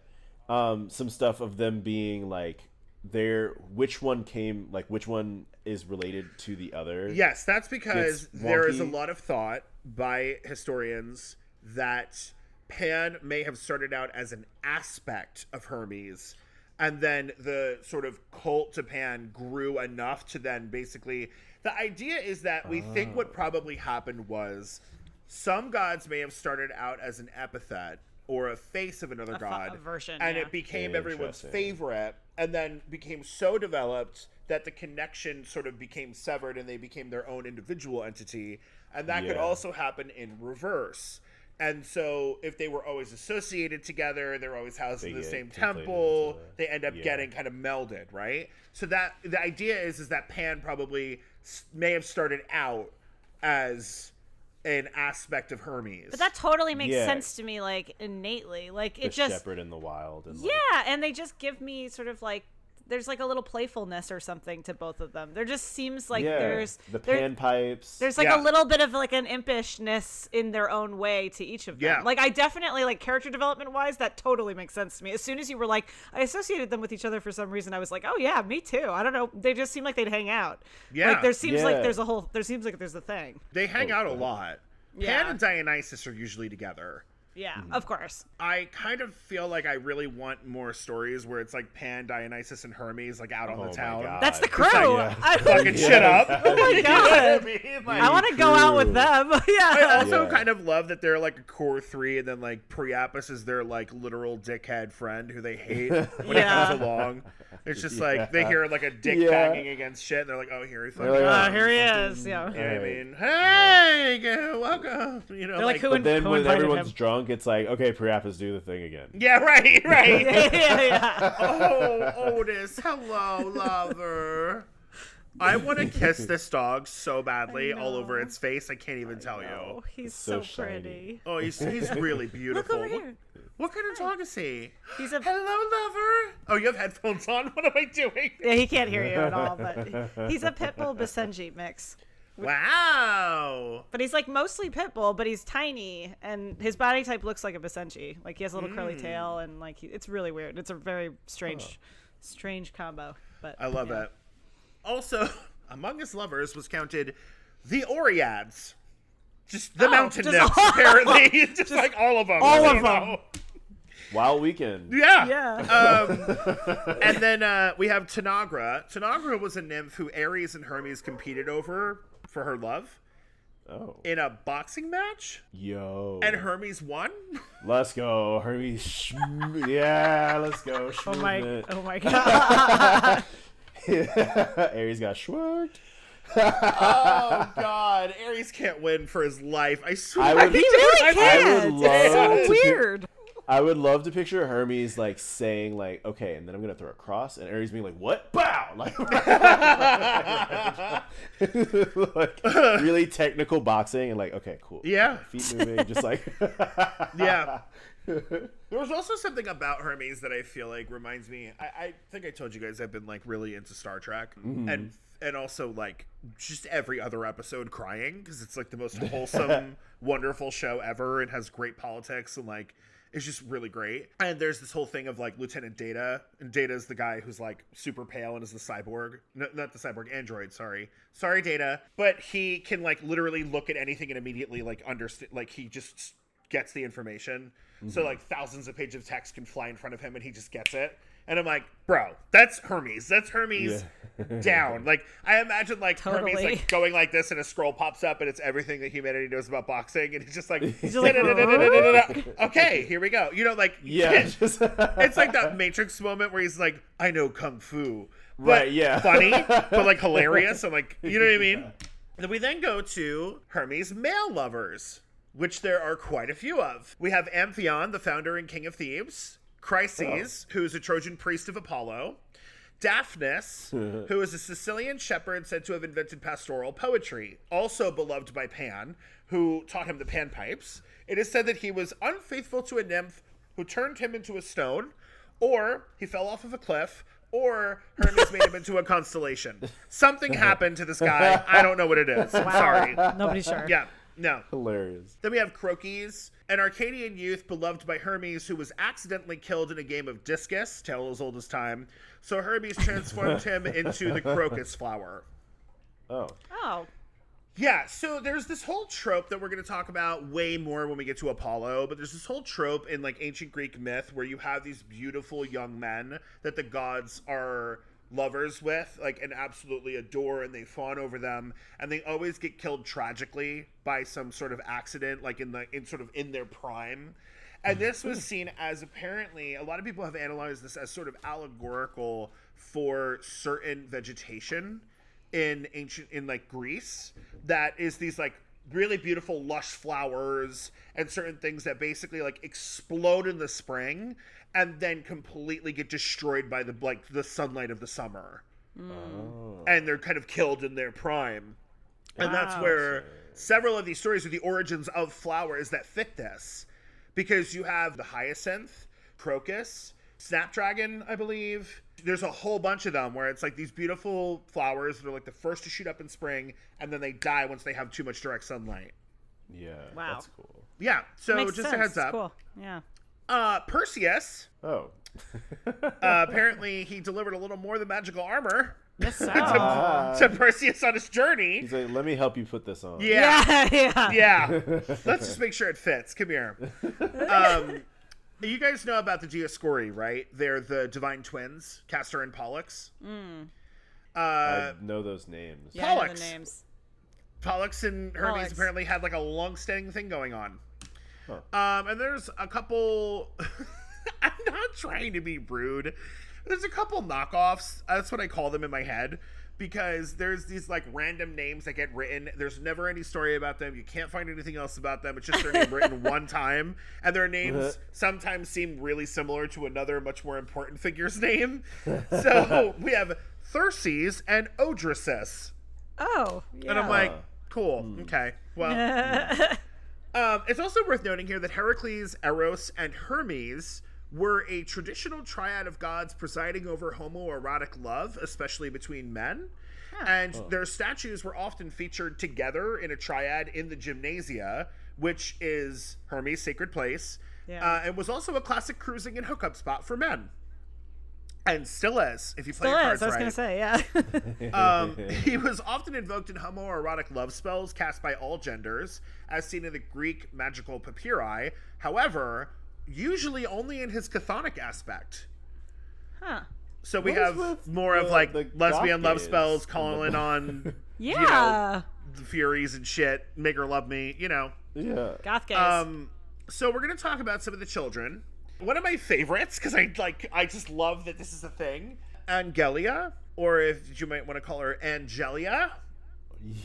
Um some stuff of them being like their which one came like which one is related to the other. Yes, that's because there is a lot of thought by historians that Pan may have started out as an aspect of Hermes and then the sort of cult to Pan grew enough to then basically. The idea is that we think what probably happened was some gods may have started out as an epithet or a face of another fu- god a version, and yeah. it became everyone's favorite and then became so developed that the connection sort of became severed and they became their own individual entity and that could also happen in reverse. And so if they were always associated together they're always housed in the same temple they end up yeah. getting kind of melded right? So that the idea is is that pan probably s- may have started out as an aspect of hermes But that totally makes Yeah. sense to me, like innately. Like The it just shepherd in the wild. And like, yeah, and they just give me sort of like there's like a little playfulness or something to both of them. There just seems like yeah, there's the there- panpipes. There's like Yeah. a little bit of like an impishness in their own way to each of them. Yeah. Like I definitely like character development wise, that totally makes sense to me. As soon as you were like, I associated them with each other for some reason, I was like, oh yeah, me too. I don't know. They just seem like they'd hang out. Yeah. Like there seems like there's a whole. There seems like there's a thing. they hang Oh, out a lot Yeah. pan and dionysus are usually together Yeah, Mm-hmm. of course. I kind of feel like I really want more stories where it's like Pan, Dionysus, and Hermes like out on Oh the town, God. That's the crew. like, yeah. I, (laughs) fucking shit up. (laughs) oh my (laughs) god. Like, I want to go out with crew. them. I also Yeah. kind of love that they're like a core three, and then like Priapus is their like literal dickhead friend who they hate when Yeah. he comes along. It's just like they hear like a dick Yeah. banging against shit, and they're like, "Oh, here he fucking." They're is." Uh, here he is. Yeah. You know what I mean? Hey, welcome. You know, They're like, who But then who when invited everyone's him? drunk, it's like, okay, Priapus, do the thing again. Yeah, right, (laughs) right. yeah, yeah. oh, Otis, hello, lover. I want to kiss this dog so badly all over its face. I can't even tell Oh, you. he's so so, pretty. Oh, he's he's (laughs) really beautiful. Look over What- here. What, kind of dog is he? He's a Hello, lover. Oh, you have headphones on. (laughs) What am I doing? yeah. He can't hear you at all, but he's a pit bull Basenji mix. Wow. But he's like mostly pit bull, but he's tiny, and his body type looks like a Basenji. Like he has a little curly Hmm. tail, and like he, it's really weird. It's a very strange, strange combo. But I love yeah. that. Also, (laughs) among his lovers was counted the Oreads. Just the Oh, mountain just nymphs, all- (laughs) apparently. (laughs) just, like all of them. all of don't. Wild weekend. Yeah. Yeah. Um, and then uh, we have Tanagra. Tanagra was a nymph who Ares and Hermes competed over for her love Oh. in a boxing match, Yo. and Hermes won. Let's go, Hermes. Schm- yeah, let's go. (laughs) Oh, oh my. (laughs) Schmovement. Oh my (laughs) god. Ares got schworked. oh God, Ares can't win for his life. I swear. I would- he really I would can't. love It's so to- weird. I would love to picture Hermes like saying like, okay, and then I'm gonna throw a cross, and Ares being like, what? Bow! (laughs) Like, (laughs) like really technical boxing, and like, okay, cool. Yeah. Feet moving, just like. (laughs) Yeah. There was also something about Hermes that I feel like reminds me. I, I think I told you guys I've been like really into Star Trek, mm-hmm. and and also like just every other episode crying because it's like the most wholesome, wonderful show ever. It has great politics and like it's just really great. And there's this whole thing of like Lieutenant Data, and Data is the guy who's like super pale and is the cyborg, no, not the cyborg, android. Sorry, sorry, Data. But he can like literally look at anything and immediately like understand. Like he just gets the information. So mm-hmm. like thousands of pages of text can fly in front of him and he just gets it. And I'm like, bro, that's Hermes. That's Hermes (laughs) down. Like I imagine like Hermes like going like this and a scroll pops up and it's everything that humanity knows about boxing and he's just like, just like, okay, here we go. You know, like yeah. Just, it's like that Matrix moment where he's like, I know kung fu. But Right, yeah. Funny, but like hilarious. And like, you know what I mean? Then we then go to Hermes' male lovers, which there are quite a few of. We have Amphion, the founder and king of Thebes, Chryses, oh. who is a Trojan priest of Apollo, Daphnis, (laughs) who is a Sicilian shepherd said to have invented pastoral poetry, also beloved by Pan, who taught him the panpipes. It is said that he was unfaithful to a nymph who turned him into a stone, or he fell off of a cliff, or Hermes made him into a constellation. (laughs) Something happened to this guy. I don't know what it is. I'm sorry. Nobody's sure. Yeah, no. hilarious. Then we have Crocus, an Arcadian youth beloved by Hermes who was accidentally killed in a game of discus, tale as old as time. So Hermes (laughs) transformed him into the crocus flower. Oh. Oh. Yeah, so there's this whole trope that we're going to talk about way more when we get to Apollo, but there's this whole trope in like ancient Greek myth where you have these beautiful young men that the gods are lovers with, like and absolutely adore and they fawn over them and they always get killed tragically by some sort of accident like in the in sort of in their prime. And this was mm-hmm. seen as apparently a lot of people have analyzed this as sort of allegorical for certain vegetation in ancient in like Greece that is these like really beautiful lush flowers and certain things that basically like explode in the spring and then completely get destroyed by the like the sunlight of the summer Oh. and they're kind of killed in their prime and that's where several of these stories are the origins of flowers that fit this because you have the hyacinth crocus snapdragon i believe there's a whole bunch of them where it's like these beautiful flowers that are like the first to shoot up in spring and then they die once they have too much direct sunlight Yeah. Wow. That's cool. yeah so Makes just sense. a heads up Cool. Yeah. Uh perseus Oh. uh, apparently he delivered a little more than magical armor Yes, (laughs) so. Ah. to perseus on his journey He's like, let me help you put this on. yeah yeah. (laughs) yeah. Yeah. (laughs) Let's just make sure it fits. Come here. Um, you guys know about the Dioscuri, right? They're the divine twins, Castor and Pollux. Uh, I know those names. Yeah, I know Pollux. the names. Pollux and Hermes Pollux. apparently had like a long-standing thing going on. Huh. Um, and there's a couple. (laughs) I'm not trying to be rude. There's a couple knockoffs. That's what I call them in my head because there's these like random names that get written. There's never any story about them. You can't find anything else about them. It's just their name written one (laughs) time, and their names uh-huh. sometimes seem really similar to another much more important figure's name. (laughs) So we have Therses and Odysseus. Oh. Yeah. And I'm like, Huh. cool, hmm. okay. Well, hmm. Um, it's also worth noting here that Heracles, Eros, and Hermes were a traditional triad of gods presiding over homoerotic love, especially between men. And their statues were often featured together in a triad in the gymnasia, which is Hermes' sacred place, Yeah. uh, and was also a classic cruising and hookup spot for men. And still is, if you play Still your is. cards I was right. gonna say, yeah. (laughs) Um, he was often invoked in homoerotic love spells cast by all genders, as seen in the Greek magical papyri. However, usually only in his chthonic aspect. huh. So we What is have with more of like lesbian love spells, in the- calling on (laughs) Yeah. the Furies and shit, make her love me, you know. yeah. Goth gays. Um, so we're gonna talk about some of the children. One of my favorites, because I like, I just love that this is a thing. Angelia, or if you might want to call her Angelia,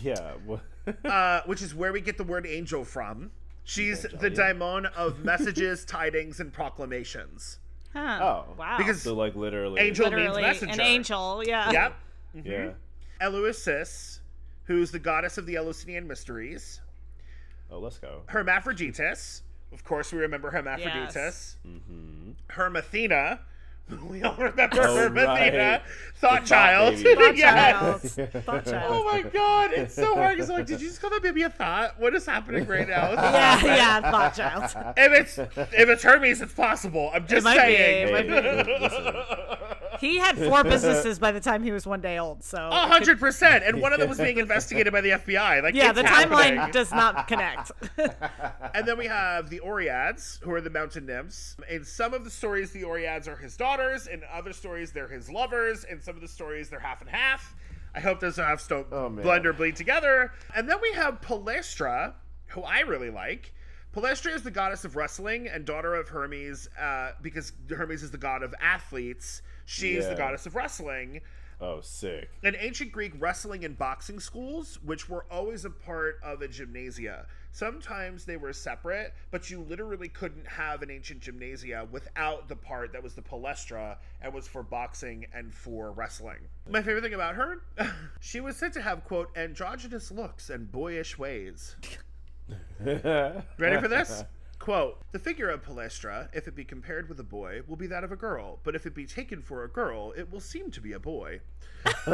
Yeah. (laughs) uh, which is where we get the word angel from. She's the Angelia. daimon of (laughs) messages, tidings, and proclamations. huh. oh. Wow. Because So like literally. Angel- literally means messenger. an angel. Yeah. Yep. Yeah. Eleusis, who's the goddess of the Eleusinian mysteries. Oh, let's go. Hermaphroditus. Of course, we remember Hermaphroditus. Yes. Mm-hmm. Hermathena. (laughs) We all remember Oh, Hermathena. right. Thought The child. baby. (laughs) Thought yes. child. Thought (laughs) child. Oh my god, it's so hard because like, did you just call that baby a thought? What is happening right now? Yeah, yeah, thought child. If it's if it's Hermes, it's possible. I'm just might be, saying. it might Hey, listen. He had four businesses by the time he was one day old, so A hundred percent, and one of them was being (laughs) investigated by the FBI. Like, yeah, the happening. timeline does not connect. (laughs) And then we have the Oreads, who are the mountain nymphs. In some of the stories, the Oreads are his daughters. In other stories, they're his lovers. In some of the stories, they're half and half. I hope those halves don't Oh, man. blend or bleed together. And then we have Palestra, who I really like. Palestra is the goddess of wrestling and daughter of Hermes, uh, because Hermes is the god of athletes. She's the goddess of wrestling. Oh, sick. in ancient Greek wrestling and boxing schools, which were always a part of a gymnasia. Sometimes they were separate, but you literally couldn't have an ancient gymnasia without the part that was the palestra and was for boxing and for wrestling. My favorite thing about her, (laughs) she was said to have, quote, androgynous looks and boyish ways. (laughs) Ready for this? (laughs) Quote, the figure of Palestra, if it be compared with a boy, will be that of a girl, but if it be taken for a girl, it will seem to be a boy. (laughs)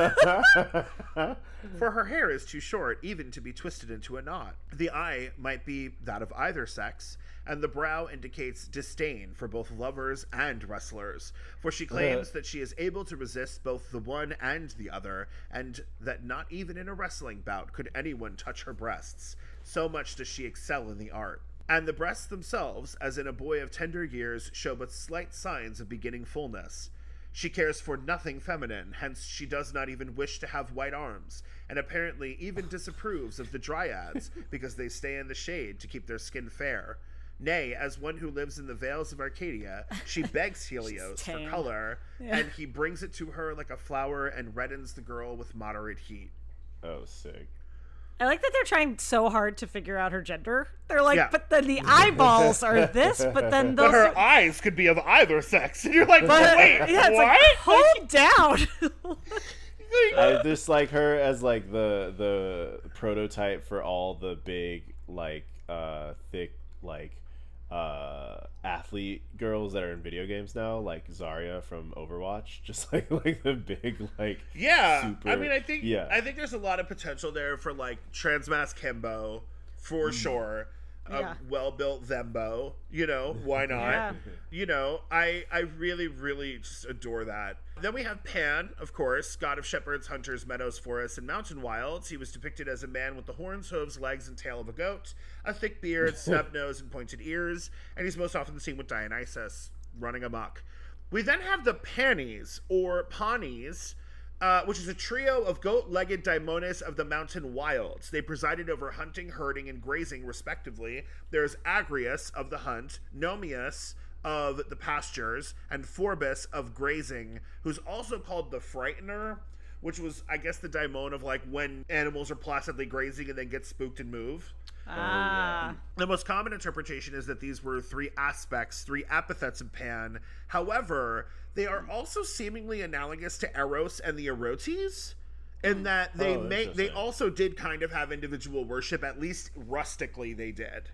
For her hair is too short even to be twisted into a knot. The eye might be that of either sex, and the brow indicates disdain for both lovers and wrestlers, for she uh. claims that she is able to resist both the one and the other, and that not even in a wrestling bout could anyone touch her breasts. So much does she excel in the art. And the breasts themselves, as in a boy of tender years, show but slight signs of beginning fullness. She cares for nothing feminine, hence she does not even wish to have white arms, and apparently even (laughs) disapproves of the dryads because they stay in the shade to keep their skin fair. Nay, as one who lives in the vales of Arcadia, she (laughs) begs Helios for tame. color, and he brings it to her like a flower and reddens the girl with moderate heat. oh, sick. I like that they're trying so hard to figure out her gender. They're like, Yeah. but then the eyeballs are this, but then (laughs) those. But her are- eyes could be of either sex, (laughs) and you're like, but- wait, yeah, it's what? like, hold (laughs) down. I just like her as like the the prototype for all the big like uh thick like uh athlete girls that are in video games now like Zarya from Overwatch (laughs) just like like the big like Yeah, super I mean, I think yeah I think there's a lot of potential there for like Transmask Kimbo, for Mm. sure. A Yeah. well-built Zembo. you know, why not? Yeah. You know, I I really really just adore that. Then we have Pan, of course, god of shepherds, hunters, meadows, forests, and mountain wilds. He was depicted as a man with the horns, hooves, legs, and tail of a goat, a thick beard, (laughs) snub nose, and pointed ears, and he's most often seen with Dionysus running amok. We then have the Panis, or Panis, uh, which is a trio of goat-legged daimones of the mountain wilds. They presided over hunting, herding, and grazing, respectively. There's Agrius of the hunt, Nomius of the pastures, and Phorbas of grazing, who's also called the Frightener, which was, I guess, the daimon of like when animals are placidly grazing and then get spooked and move. ah, The most common interpretation is that these were three aspects, three epithets of Pan. However, they are also seemingly analogous to Eros and the Erotes, in hmm. that they Oh, may they also did kind of have individual worship, at least rustically they did.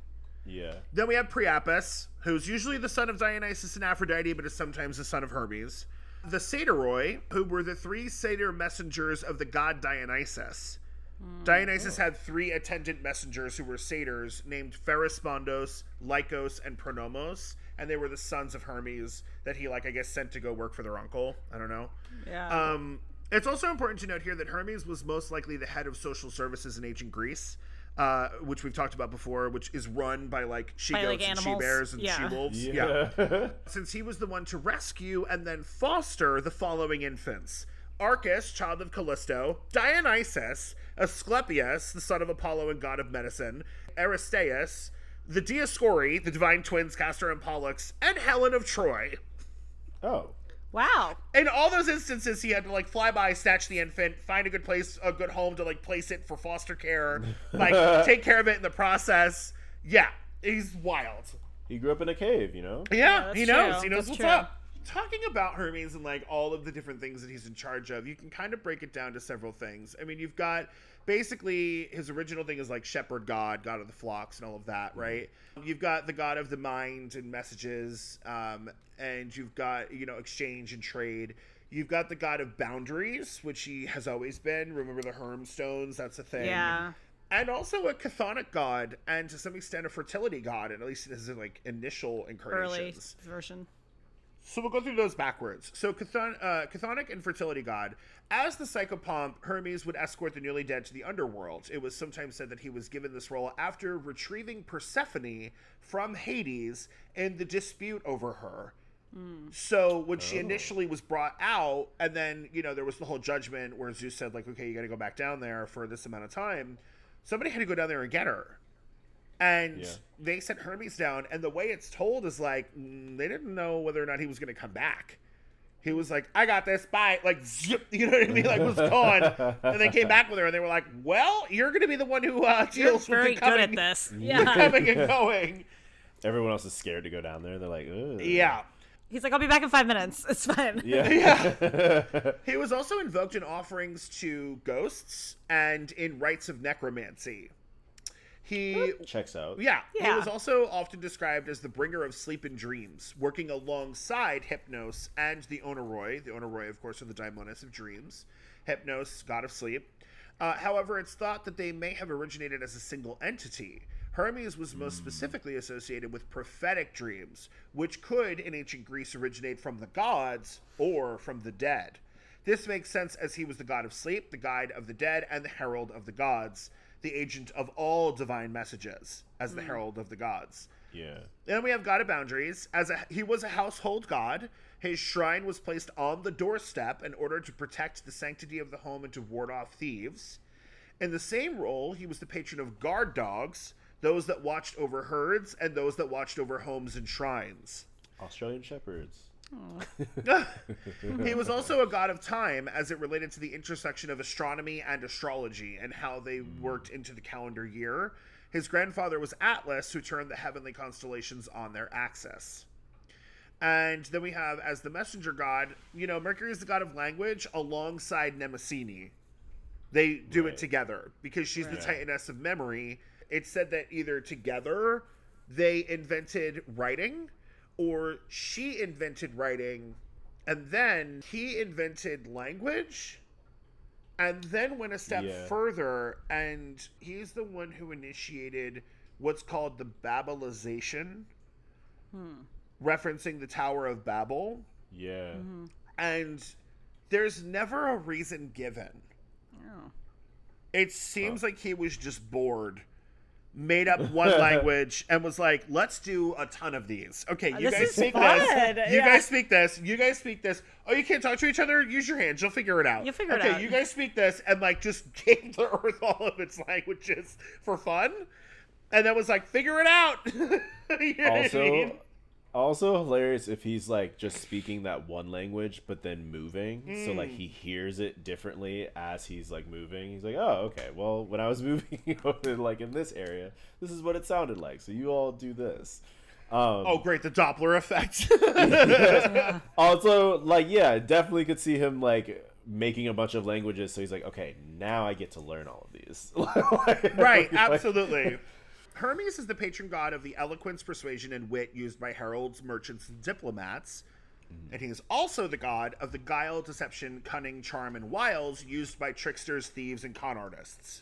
yeah Then we have Priapus, who's usually the son of Dionysus and Aphrodite, but is sometimes the son of Hermes. The Satyroi, who were the three satyr messengers of the god Dionysus. Hmm, Dionysus oh. had three attendant messengers who were satyrs named Pherespondos, Lycos, and Pronomos, and they were the sons of Hermes that he, like, I guess, sent to go work for their uncle. I don't know. yeah. Um, it's also important to note here that Hermes was most likely the head of social services in ancient Greece, uh, which we've talked about before, which is run by like she By, goats like, and she bears and Yeah. she wolves. yeah, (laughs) Since he was the one to rescue and then foster the following infants. Arcas, child of Callisto, Dionysus, Asclepius, the son of Apollo and god of medicine, Aristaeus, the Dioscuri, the divine twins Castor and Pollux, and Helen of Troy. oh wow. in all those instances he had to like fly by snatch the infant find a good place a good home to like place it for foster care like (laughs) take care of it in the process yeah he's wild he grew up in a cave you know yeah, that's he knows true. he knows That's what's true. up talking about hermes and like all of the different things that he's in charge of you can kind of break it down to several things i mean you've got basically his original thing is like shepherd god god of the flocks and all of that right? You've got the god of the mind and messages um, and you've got you know exchange and trade. You've got the god of boundaries which he has always been. Remember the herm stones that's a thing. Yeah. and also a chthonic god and to some extent a fertility god and at least his like initial Early incarnations version. So we'll go through those backwards. So Chthon- uh, Chthonic and fertility god. As the psychopomp, Hermes would escort the newly dead to the underworld. It was sometimes said that he was given this role after retrieving Persephone from Hades in the dispute over her. So when she initially was brought out, and then you know there was the whole judgment where Zeus said like, okay, you got to go back down there for this amount of time. Somebody had to go down there and get her and Yeah. they sent Hermes down. And the way it's told is like mm, they didn't know whether or not he was going to come back. He was like, "I got this, bye." Like, zip, (laughs) you know what I mean? Like, was gone. and they came back with her, and they were like, "Well, you're going to be the one who uh, You're deals very with the good coming, at this. the (laughs) Yeah. coming and going." everyone else is scared to go down there they're like Ugh. Yeah. He's like, I'll be back in five minutes. It's fine. Yeah. (laughs) yeah He was also invoked in offerings to ghosts and in rites of necromancy. He Checks out. yeah, he was also often described as the bringer of sleep and dreams, working alongside Hypnos and the Oneiroi. The Oneiroi, of course, are the daimonis of dreams. Hypnos, god of sleep. Uh, however, it's thought that they may have originated as a single entity. Hermes was most specifically associated with prophetic dreams, which could, in ancient Greece, originate from the gods or from the dead. This makes sense as he was the god of sleep, the guide of the dead, and the herald of the gods, the agent of all divine messages, as the hmm. herald of the gods. Yeah. Then we have God of Boundaries. As a, he was a household god, his shrine was placed on the doorstep in order to protect the sanctity of the home and to ward off thieves. In the same role, he was the patron of guard dogs, those that watched over herds and those that watched over homes and shrines. Australian shepherds. (laughs) he was also a god of time as it related to the intersection of astronomy and astrology and how they worked into the calendar year. His grandfather was Atlas, who turned the heavenly constellations on their axis. And then we have, as the messenger god, you know, Mercury is the god of language alongside Mnemosyne. They do Right. it together because she's the titaness of memory. It's said that either together they invented writing or she invented writing and then he invented language and then went a step Yeah. further and he's the one who initiated what's called the babylization hmm. referencing the tower of babel Yeah. Mm-hmm. and there's never a reason given Oh. it seems like he was just bored made up one language and was like let's do a ton of these. Okay you This guys speak fun, this you yeah. guys speak this. You guys speak this. Oh you can't talk to each other? Use your hands. You'll figure it out. You'll figure it okay you guys speak this and like just (laughs) gave the earth all of its languages for fun. And then was like figure it out. (laughs) You know what I Also, mean? Also hilarious if he's like just speaking that one language but then moving. So like Mm. he hears it differently as he's like moving. He's like, oh okay. Well, when I was (laughs) moving over like in this area, this is what it sounded like. So you all do this. Um, oh great the doppler effect (laughs) (laughs) Also, like, yeah, definitely could see him like making a bunch of languages. So he's like, okay, now I get to learn all of these. right Like- absolutely hermes is the patron god of the eloquence persuasion and wit used by heralds merchants and diplomats. And he is also the god of the guile deception cunning charm and wiles used by tricksters thieves and con artists.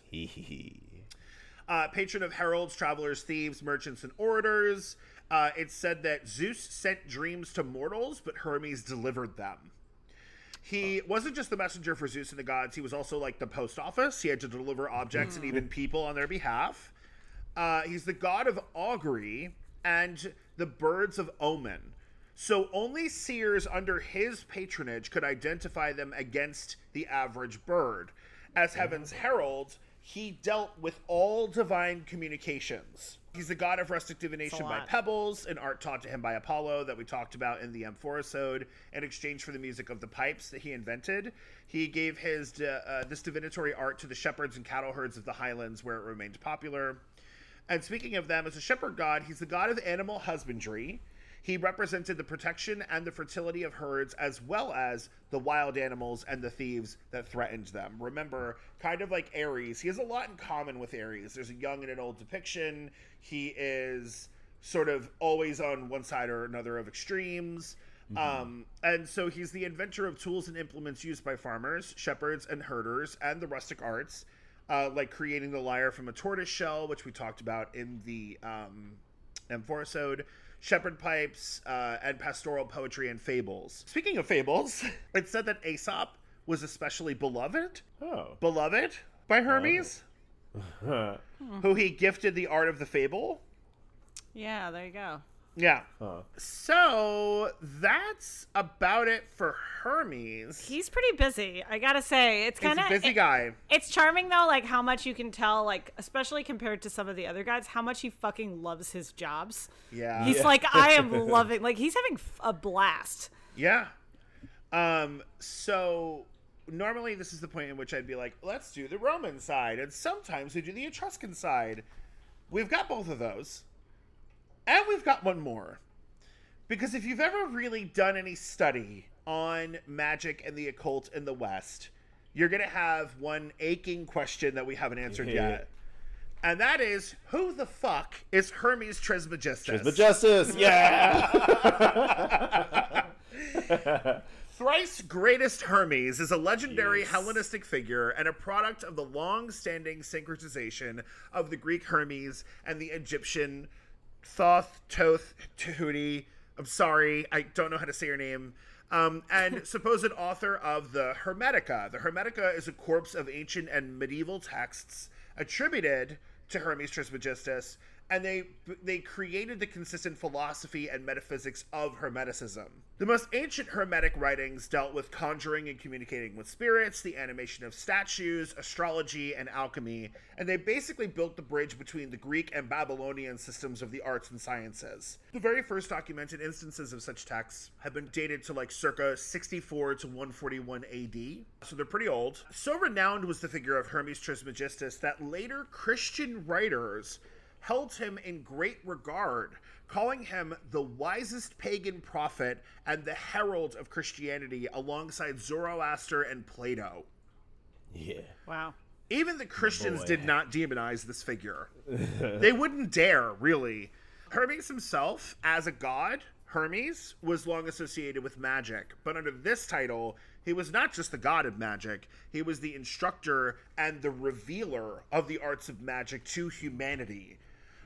Uh, patron of heralds travelers thieves merchants and orators. Uh, it's said that zeus sent dreams to mortals but hermes delivered them. He wasn't just the messenger for Zeus and the gods. He was also like the post office. He had to deliver objects and even people on their behalf. Uh, he's the god of augury and the birds of omen. So only seers under his patronage could identify them against the average bird. As heaven's herald, he dealt with all divine communications. He's the god of rustic divination by pebbles, an art taught to him by Apollo that we talked about in the Amphorisode, in exchange for the music of the pipes that he invented. He gave his uh, this divinatory art to the shepherds and cattle herds of the highlands, where it remained popular. And speaking of them, as a shepherd god, he's the god of animal husbandry. He represented the protection and the fertility of herds, as well as the wild animals and the thieves that threatened them. Remember, kind of like Ares, he has a lot in common with Ares. There's a young and an old depiction. He is sort of always on one side or another of extremes. Um, and so he's the inventor of tools and implements used by farmers, shepherds, and herders, and the rustic arts, uh, like creating the lyre from a tortoise shell, which we talked about in the um, Amphorisode, shepherd pipes, uh, and pastoral poetry and fables. Speaking of fables, (laughs) it's said that Aesop was especially beloved, Oh. beloved by Hermes, Huh. (laughs) who he gifted the art of the fable. Yeah, there you go. Yeah. Huh. So that's about it for Hermes. He's pretty busy. I gotta say, it's kind of a busy guy. It's charming though, like how much you can tell, like especially compared to some of the other guys, how much he fucking loves his jobs. Yeah. He's like, I am (laughs) loving, like he's having a blast. Yeah. Um, so normally this is the point in which I'd be like, let's do the Roman side, and sometimes we do the Etruscan side. We've got both of those. And we've got one more. Because if you've ever really done any study on magic and the occult in the West, you're gonna have one aching question that we haven't answered yet. And that is who the fuck is Hermes Trismegistus? Trismegistus, yeah. (laughs) Thrice greatest Hermes is a legendary Hellenistic figure and a product of the long standing syncretization of the Greek Hermes and the Egyptian Thoth, Toth, Tahuti. I'm sorry, I don't know how to say your name. Um, and (laughs) supposed author of the Hermetica. The Hermetica is a corpus of ancient and medieval texts attributed to Hermes Trismegistus and they they created the consistent philosophy and metaphysics of Hermeticism. The most ancient Hermetic writings dealt with conjuring and communicating with spirits, the animation of statues, astrology, and alchemy, and they basically built the bridge between the Greek and Babylonian systems of the arts and sciences. The very first documented instances of such texts have been dated to like circa 64 to 141 AD, so they're pretty old. So renowned was the figure of Hermes Trismegistus that later Christian writers held him in great regard, calling him the wisest pagan prophet and the herald of Christianity alongside Zoroaster and Plato. yeah. Wow. Even the Christians boy. did not demonize this figure. (laughs) they wouldn't dare, really. Hermes himself, as a god, Hermes, was long associated with magic, but under this title, he was not just the god of magic, he was the instructor and the revealer of the arts of magic to humanity.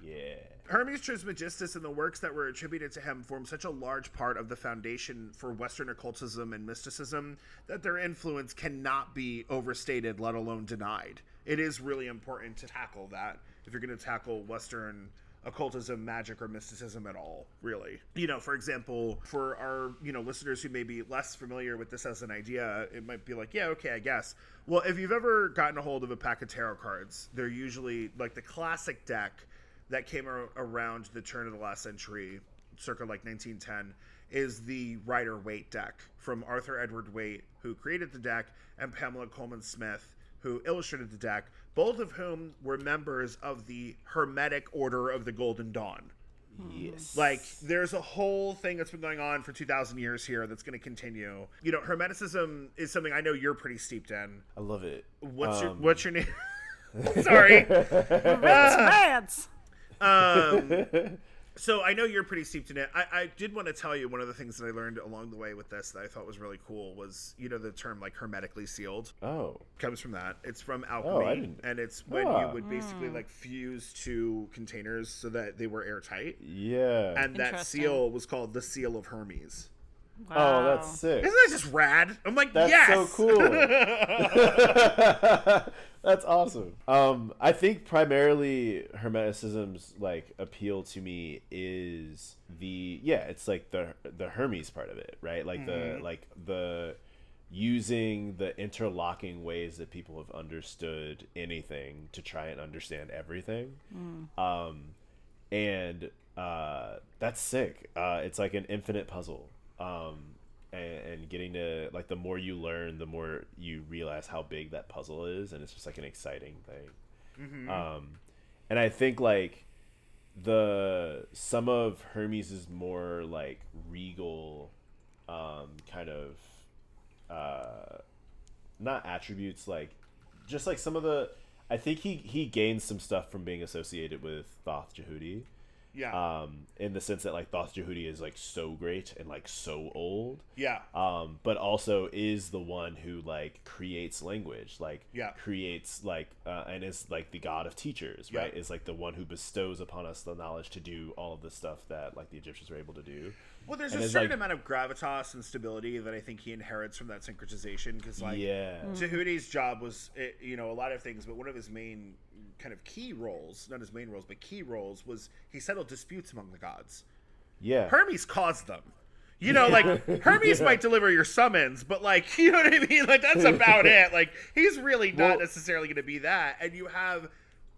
Yeah. Hermes Trismegistus and the works that were attributed to him form such a large part of the foundation for Western occultism and mysticism that their influence cannot be overstated, let alone denied. It is really important to tackle that if you're going to tackle Western occultism, magic, or mysticism at all, really. You know, for example, for our, you know, listeners who may be less familiar with this as an idea, it might be like, yeah, okay, I guess. Well, if you've ever gotten a hold of a pack of tarot cards, they're usually like the classic deck that came ar- around the turn of the last century, circa like 1910, is the Rider Waite deck from Arthur Edward Waite, who created the deck, and Pamela Colman Smith, who illustrated the deck, both of whom were members of the Hermetic Order of the Golden Dawn. Yes. Like, there's a whole thing that's been going on for 2,000 years here that's going to continue. You know, Hermeticism is something I know you're pretty steeped in. I love it. What's your Um, What's your name? (laughs) Sorry. (laughs) Pants. Um, (laughs) so I know you're pretty steeped in it. I, I did want to tell you one of the things that I learned along the way with this that I thought was really cool was you know the term like hermetically sealed Oh. comes from that. It's from alchemy, I didn't- and it's when Ah. you would basically like fuse two containers so that they were airtight, Yeah. and that seal was called the seal of Hermes. Oh, that's sick. Isn't that just rad? I'm like, That's yes, so cool. (laughs) That's awesome. Um, I think primarily Hermeticism's like appeal to me is the yeah, it's like the the Hermes part of it, right? Like the like the using the interlocking ways that people have understood anything to try and understand everything. Um, and uh, that's sick. Uh, it's like an infinite puzzle. Um, and, and getting to like the more you learn, the more you realize how big that puzzle is, and it's just like an exciting thing. Um, and I think like the some of Hermes's more like regal, um, kind of uh, not attributes like just like some of the I think he he gains some stuff from being associated with Thoth Jehudi yeah, um, in the sense that like Thoth Jehudi is like so great and like so old, yeah, um, but also is the one who like creates language, like Yeah. creates like uh, and is like the god of teachers, Yeah. right? Is like the one who bestows upon us the knowledge to do all of the stuff that like the Egyptians were able to do. Well, there's And a certain like- amount of gravitas and stability that I think he inherits from that syncretization because, like, yeah, Tahuti's job was, eh, you know, a lot of things, but one of his main kind of key roles, not his main roles, but key roles, was he settled disputes among the gods. yeah, Hermes caused them. You know, like (laughs) Hermes might deliver your summons, but like, (laughs) you know what I mean? Like that's about it. Like he's really not Well- necessarily going to be that. And you have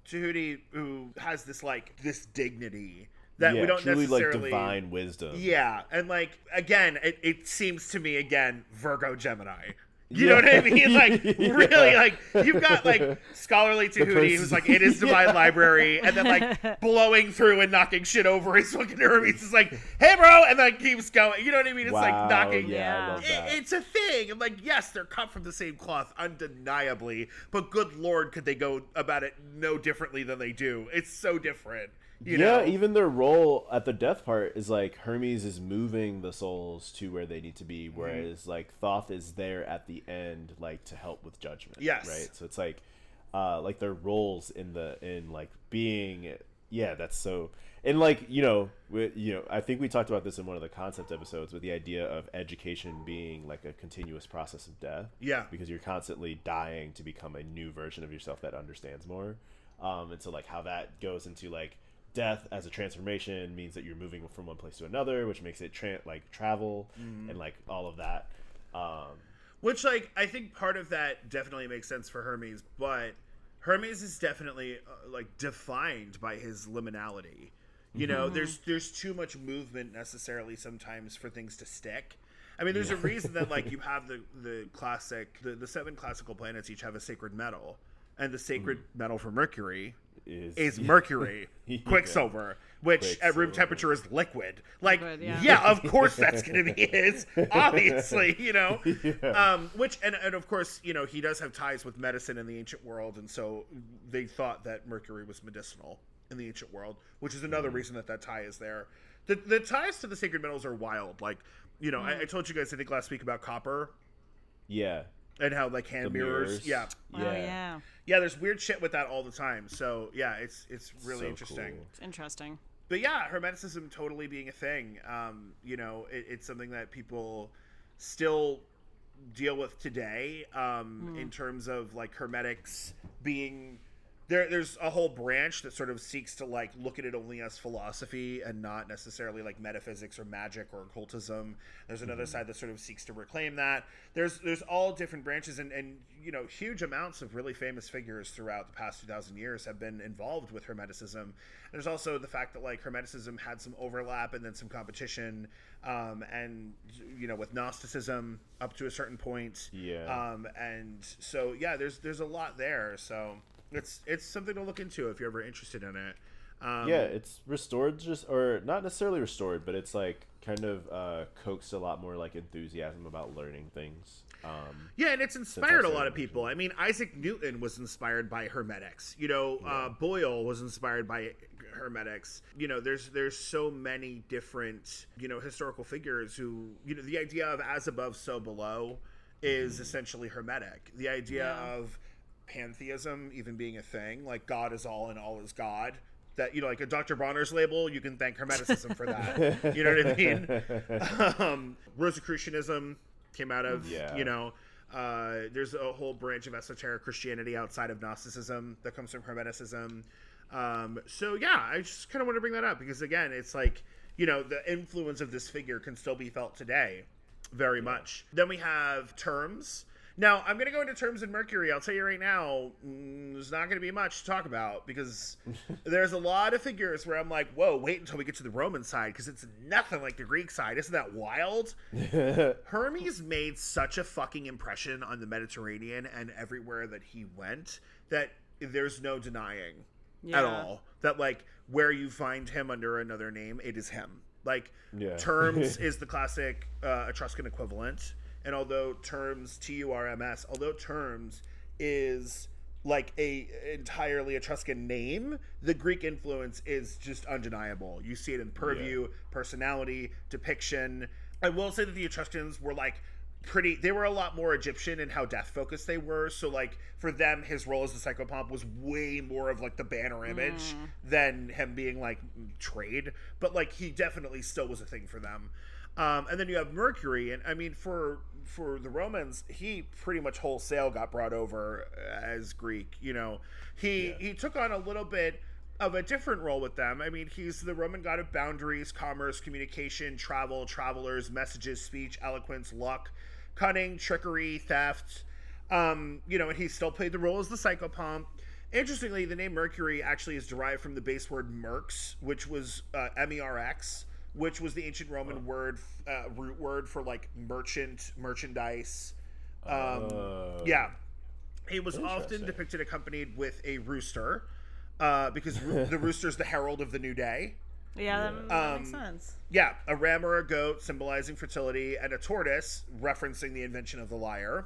Tahuti who has this like this dignity that yeah, we don't truly like necessarily divine wisdom. yeah, and like again, it, it seems to me again Virgo Gemini. You know what I Yeah. mean? Like (laughs) Yeah. really, like you've got like scholarly Tahuti prince- who's like in his divine library, and then like (laughs) blowing through and knocking shit over. His fucking Hermes is like, "Hey, bro," and then keeps going. You know what I mean? It's wow, like knocking. Yeah, Yeah. I love It- it's a thing. I'm like, yes, they're cut from the same cloth, undeniably. But good lord, could they go about it no differently than they do? It's so different. You yeah, know? even their role at the death part is like Hermes is moving the souls to where they need to be, Mm-hmm. whereas like Thoth is there at the end, like to help with judgment. Yes. right. So it's like, uh, like their roles in the in like being. Yeah, that's so. And like you know, we, you know, I think we talked about this in one of the concept episodes with the idea of education being like a continuous process of death. Yeah. because you're constantly dying to become a new version of yourself that understands more. Um, and so like how that goes into like death as a transformation means that you're moving from one place to another, which makes it tra- like travel and like all of that. Um, Which, like, I think part of that definitely makes sense for Hermes, but Hermes is definitely uh, like defined by his liminality. You know, there's there's too much movement necessarily sometimes for things to stick. I mean, there's a reason that like you (laughs) have the the classic the, the seven classical planets each have a sacred metal, and the sacred metal for Mercury is, is (laughs) mercury, Yeah. quicksilver, which at room temperature is liquid. Like, Liquid, yeah. yeah. of (laughs) course that's going to be his, (laughs) obviously, you know. Um, which and and of course, you know, he does have ties with medicine in the ancient world, and so they thought that mercury was medicinal in the ancient world, which is another reason that that tie is there. The the ties to the sacred metals are wild. Like, you know, I, I told you guys I think last week about copper yeah, and how like hand mirrors, mirrors. yeah. Oh yeah, Yeah, there's weird shit with that all the time. So yeah, it's it's really So interesting. cool. it's interesting. But yeah, hermeticism totally being a thing. Um, you know, it, it's something that people still deal with today. Um, in terms of like hermetics being there. There's a whole branch that sort of seeks to like look at it only as philosophy and not necessarily like metaphysics or magic or occultism. There's another side that sort of seeks to reclaim that. There's there's all different branches and and you know huge amounts of really famous figures throughout the past 2000 years have been involved with hermeticism there's also the fact that like hermeticism had some overlap and then some competition um, and you know with gnosticism up to a certain point Yeah. um, and so yeah there's there's a lot there so it's it's something to look into if you're ever interested in it um, yeah, it's restored just or not necessarily restored, but it's like kind of uh, coaxed a lot more like enthusiasm about learning things. Um, Yeah, and it's inspired a lot of people. I mean, Isaac Newton was inspired by Hermetics. You know, uh, Boyle was inspired by Hermetics. You know, there's there's so many different you know historical figures who you know the idea of as above so below is essentially Hermetic. The idea Yeah. of pantheism even being a thing, like God is all and all is God. That you know, like a Dr. Bronner's label, you can thank Hermeticism for that. (laughs) You know what I mean? um, Rosicrucianism came out of Yeah. you know uh, there's a whole branch of esoteric Christianity outside of Gnosticism that comes from Hermeticism. Um, so yeah, I just kind of want to bring that up because again, it's like you know the influence of this figure can still be felt today, very much. Then we have Turms. Now I'm going to go into Turms in Mercury. I'll tell you right now, mm, there's not going to be much to talk about because (laughs) there's a lot of figures where I'm like, whoa, wait until we get to the Roman side because it's nothing like the Greek side. Isn't that wild? (laughs) Hermes made such a fucking impression on the Mediterranean and everywhere that he went that there's no denying at all that like where you find him under another name, it is him. Like Yeah. Turms (laughs) is the classic uh, Etruscan equivalent, and although Turms T U R M S, although Turms is like a entirely Etruscan name, the Greek influence is just undeniable. You see it in purview, personality, depiction. I will say that the Etruscans were like pretty they were a lot more Egyptian in how death focused they were. So like for them his role as the psychopomp was way more of like the banner image than him being like trade. But like he definitely still was a thing for them. Um, and then you have Mercury, and I mean, for for the Romans, he pretty much wholesale got brought over as Greek. You know, he Yeah. he took on a little bit of a different role with them. I mean, he's the Roman god of boundaries, commerce, communication, travel, travelers, messages, speech, eloquence, luck, cunning, trickery, theft. Um, you know, and he still played the role as the psychopomp. Interestingly, the name Mercury actually is derived from the base word merx, which was uh, M-E-R-X, which was the ancient Roman word, uh, root word for like merchant, merchandise, Um, Oh. yeah, he was often depicted accompanied with a rooster, uh, because roo- the (laughs) rooster's the herald of the new day. Yeah, that, that makes Um, sense. Yeah, a ram or a goat symbolizing fertility, and a tortoise referencing the invention of the lyre.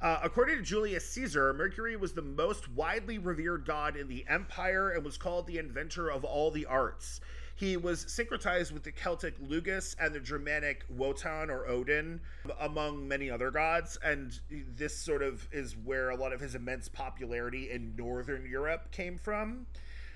Uh, according to Julius Caesar, Mercury was the most widely revered god in the empire and was called the inventor of all the arts. He was syncretized with the Celtic Lugus and the Germanic Wotan or Odin, among many other gods. And this sort of is where a lot of his immense popularity in Northern Europe came from.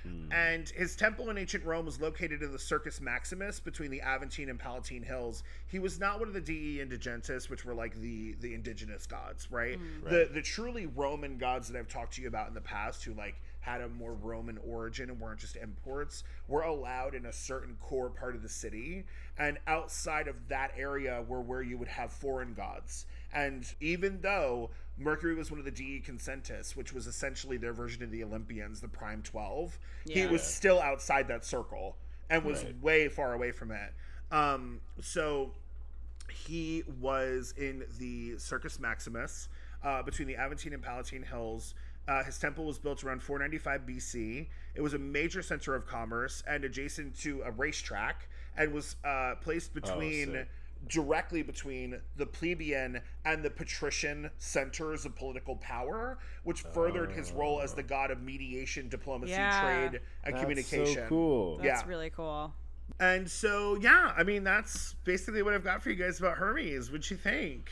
Hmm. And his temple in ancient Rome was located in the Circus Maximus between the Aventine and Palatine Hills. He was not one of the Dei Indigentus, which were like the the indigenous gods, right? Hmm. The the truly Roman gods that I've talked to you about in the past, who like had a more Roman origin and weren't just imports, were allowed in a certain core part of the city, and outside of that area were where you would have foreign gods. And even though Mercury was one of the Dei Consentus, which was essentially their version of the Olympians, the Prime 12, he was still outside that circle and was Right. way far away from it. Um, so he was in the Circus Maximus uh, between the Aventine and Palatine Hills. Uh, his temple was built around 495 BC. It was a major center of commerce and adjacent to a racetrack, and was uh, placed between sick. directly between the plebeian and the patrician centers of political power, which furthered his role as the god of mediation, diplomacy, Yeah. trade, and That's communication. so cool. That's yeah. really cool. And so, yeah, I mean, that's basically what I've got for you guys about Hermes. What'd you think?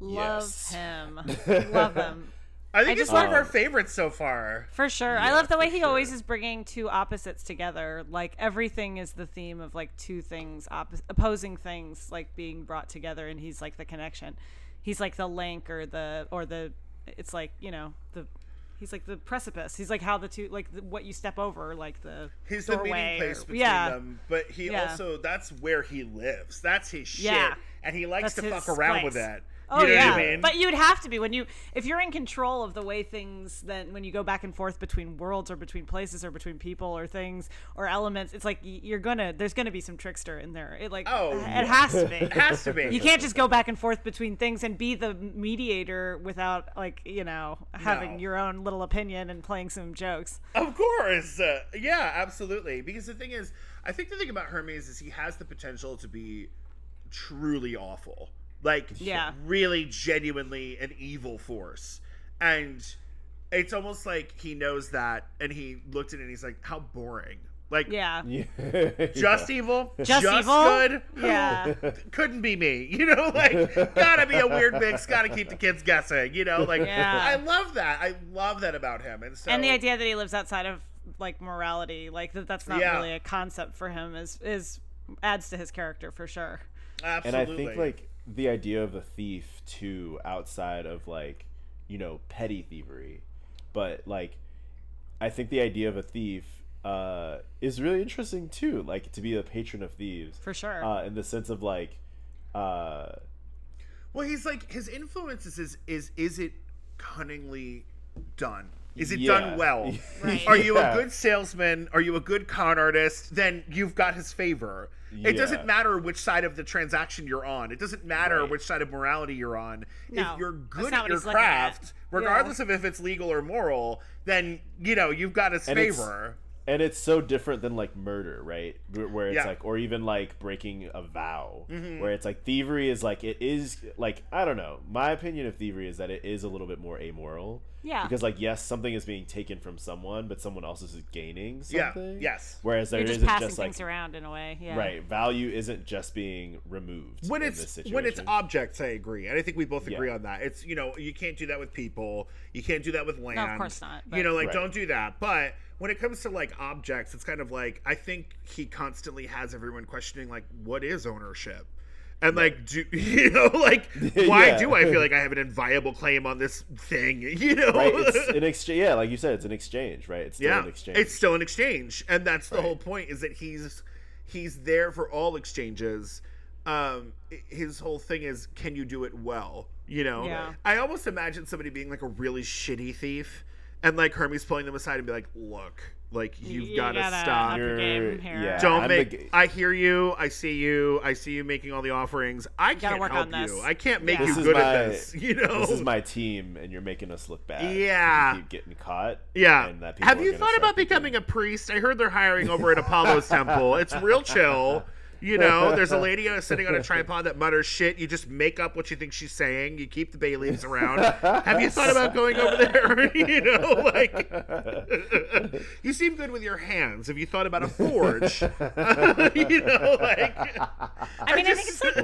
Love Yes. him. (laughs) Love him. I think I it's one of our favorites so far. For sure. I love the way for he always is bringing two opposites together. Like everything is the theme of like two things, oppos- opposing things, like being brought together, and he's like the connection. He's like the link or the or the. It's like you know the. He's like the precipice. He's like how the two like the, what you step over, like the He's the meeting place or- between yeah. them, but he Yeah. also that's where he lives. That's his shit, Yeah. and he likes That's to fuck around place. with it. Oh you know yeah, I mean? but you'd have to be when you if you're in control of the way things. Then when you go back and forth between worlds or between places or between people or things or elements, it's like you're gonna there's gonna be some trickster in there. It like Oh, it yeah. has to be. (laughs) it has to be. You can't just go back and forth between things and be the mediator without like you know having No. your own little opinion and playing some jokes. Of course. Uh, yeah, absolutely. Because the thing is, I think the thing about Hermes is he has the potential to be truly awful. Like, Yeah. really genuinely an evil force. And it's almost like he knows that and he looked at it and he's like, how boring. Like, Yeah. (laughs) Yeah. just evil, Just evil? good. Yeah. (laughs) couldn't be me. (laughs) You know, like gotta be a weird mix. Gotta keep the kids guessing. You know, like Yeah. I love that. I love that about him. And so and the idea that he lives outside of like morality, like that that's not Yeah. really a concept for him is is adds to his character for sure. and. I think like the idea of a thief too, outside of like you know petty thievery, but like I think the idea of a thief uh, is really interesting too. Like to be a patron of thieves, For sure. uh, in the sense of like. Uh, well, he's like his influences is is is it cunningly done? Is it Yeah. done well? (laughs) Right. Are you Yeah. a good salesman? Are you a good con artist? Then you've got his favor. It Yeah. doesn't matter which side of the transaction you're on. It doesn't matter Right. which side of morality you're on. No, if you're good at your he's looking at. craft, regardless of if it's legal or moral, then you know you've got his And it's- favor. and it's so different than like murder right Where- where it's Yeah. like or even like breaking a vow Mm-hmm. where it's like thievery is like it is like i don't know my opinion of thievery is that it is a little bit more amoral Yeah. because like yes something is being taken from someone but someone else is gaining something. Yeah. Yes. whereas there You're just isn't passing just like things around in a way. Yeah. right value isn't just being removed when in it's this situation. when it's objects, I agree, and I think we both agree Yeah. on that. It's you know you can't do that with people, you can't do that with land. Of course not, You know, like Right. don't do that. But when it comes to like objects, it's kind of like I think he constantly has everyone questioning like what is ownership. And like, do (laughs) you know, like, (laughs) why Yeah. do I feel like I have an (laughs) inviolable claim on this thing? You know, right it's an exchange yeah like you said it's an exchange right it's still yeah, an exchange it's still an exchange, and that's the Right. whole point. Is that he's he's there for all exchanges. Um, his whole thing is, can you do it well? You know, Yeah. I almost imagine somebody being like a really shitty thief, and like Hermes pulling them aside and be like, "Look, like you've You got to stop. up your game here. yeah. Don't I'm make. the- I hear you. I see you. I see you making all the offerings. I gotta can't work help on you. I can't make Yeah. you This good my- at this. (laughs) You know. This is my team, and you're making us look bad. we Yeah. keep getting caught. Yeah. and that Have you thought about becoming a priest? I heard they're hiring over at Apollo's (laughs) temple. It's real chill. You know, there's a (laughs) lady uh, sitting on a tripod that mutters shit. You just make up what you think she's saying. You keep the bay leaves around. Have you thought about going over there? (laughs) you know, like (laughs) you seem good with your hands. Have you thought about a forge? you know, like I mean, I, think it's like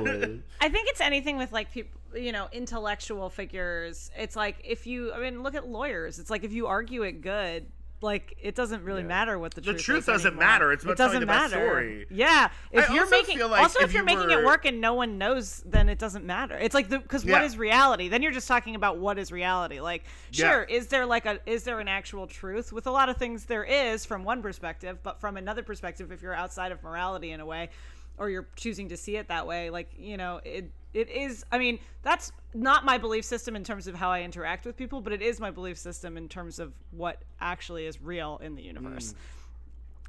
I think it's anything with like people, you know, intellectual figures. It's like if you, I mean, look at lawyers. It's like if you argue it good, like it doesn't really Yeah. matter what the The truth. The truth doesn't anymore. matter. It's about it doesn't telling the best matter. story. Yeah, if I you're making like also if if, you're you making were- it work and no one knows, then it doesn't matter. It's like the because what Yeah. is reality? Then you're just talking about what is reality. Like, Yeah. sure, is there like a is there an actual truth? With a lot of things, there is from one perspective, but from another perspective, if you're outside of morality in a way, or you're choosing to see it that way, like you know, it it is. I mean, that's not my belief system in terms of how I interact with people, but it is my belief system in terms of what actually is real in the universe.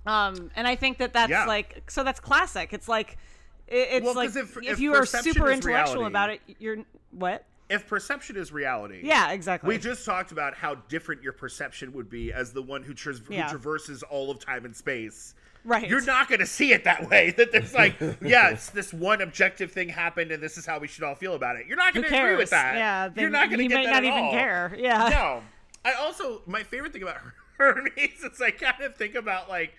Um, and I think that that's Yeah. like so that's classic. It's like it, it's Well, like if- if, if you are super intellectual reality- about it, you're what? if perception is reality. Yeah, exactly. We just talked about how different your perception would be as the one who, tra- Yeah. who traverses all of time and space. Right. You're not going to see it that way. (laughs) That there's like, (laughs) yeah, it's this one objective thing happened, and this is how we should all feel about it. You're not going to agree with that. Yeah, you're not going to you get might that not even all. care. Yeah. No. I also my favorite thing about (laughs) Hermes is I kind of think about like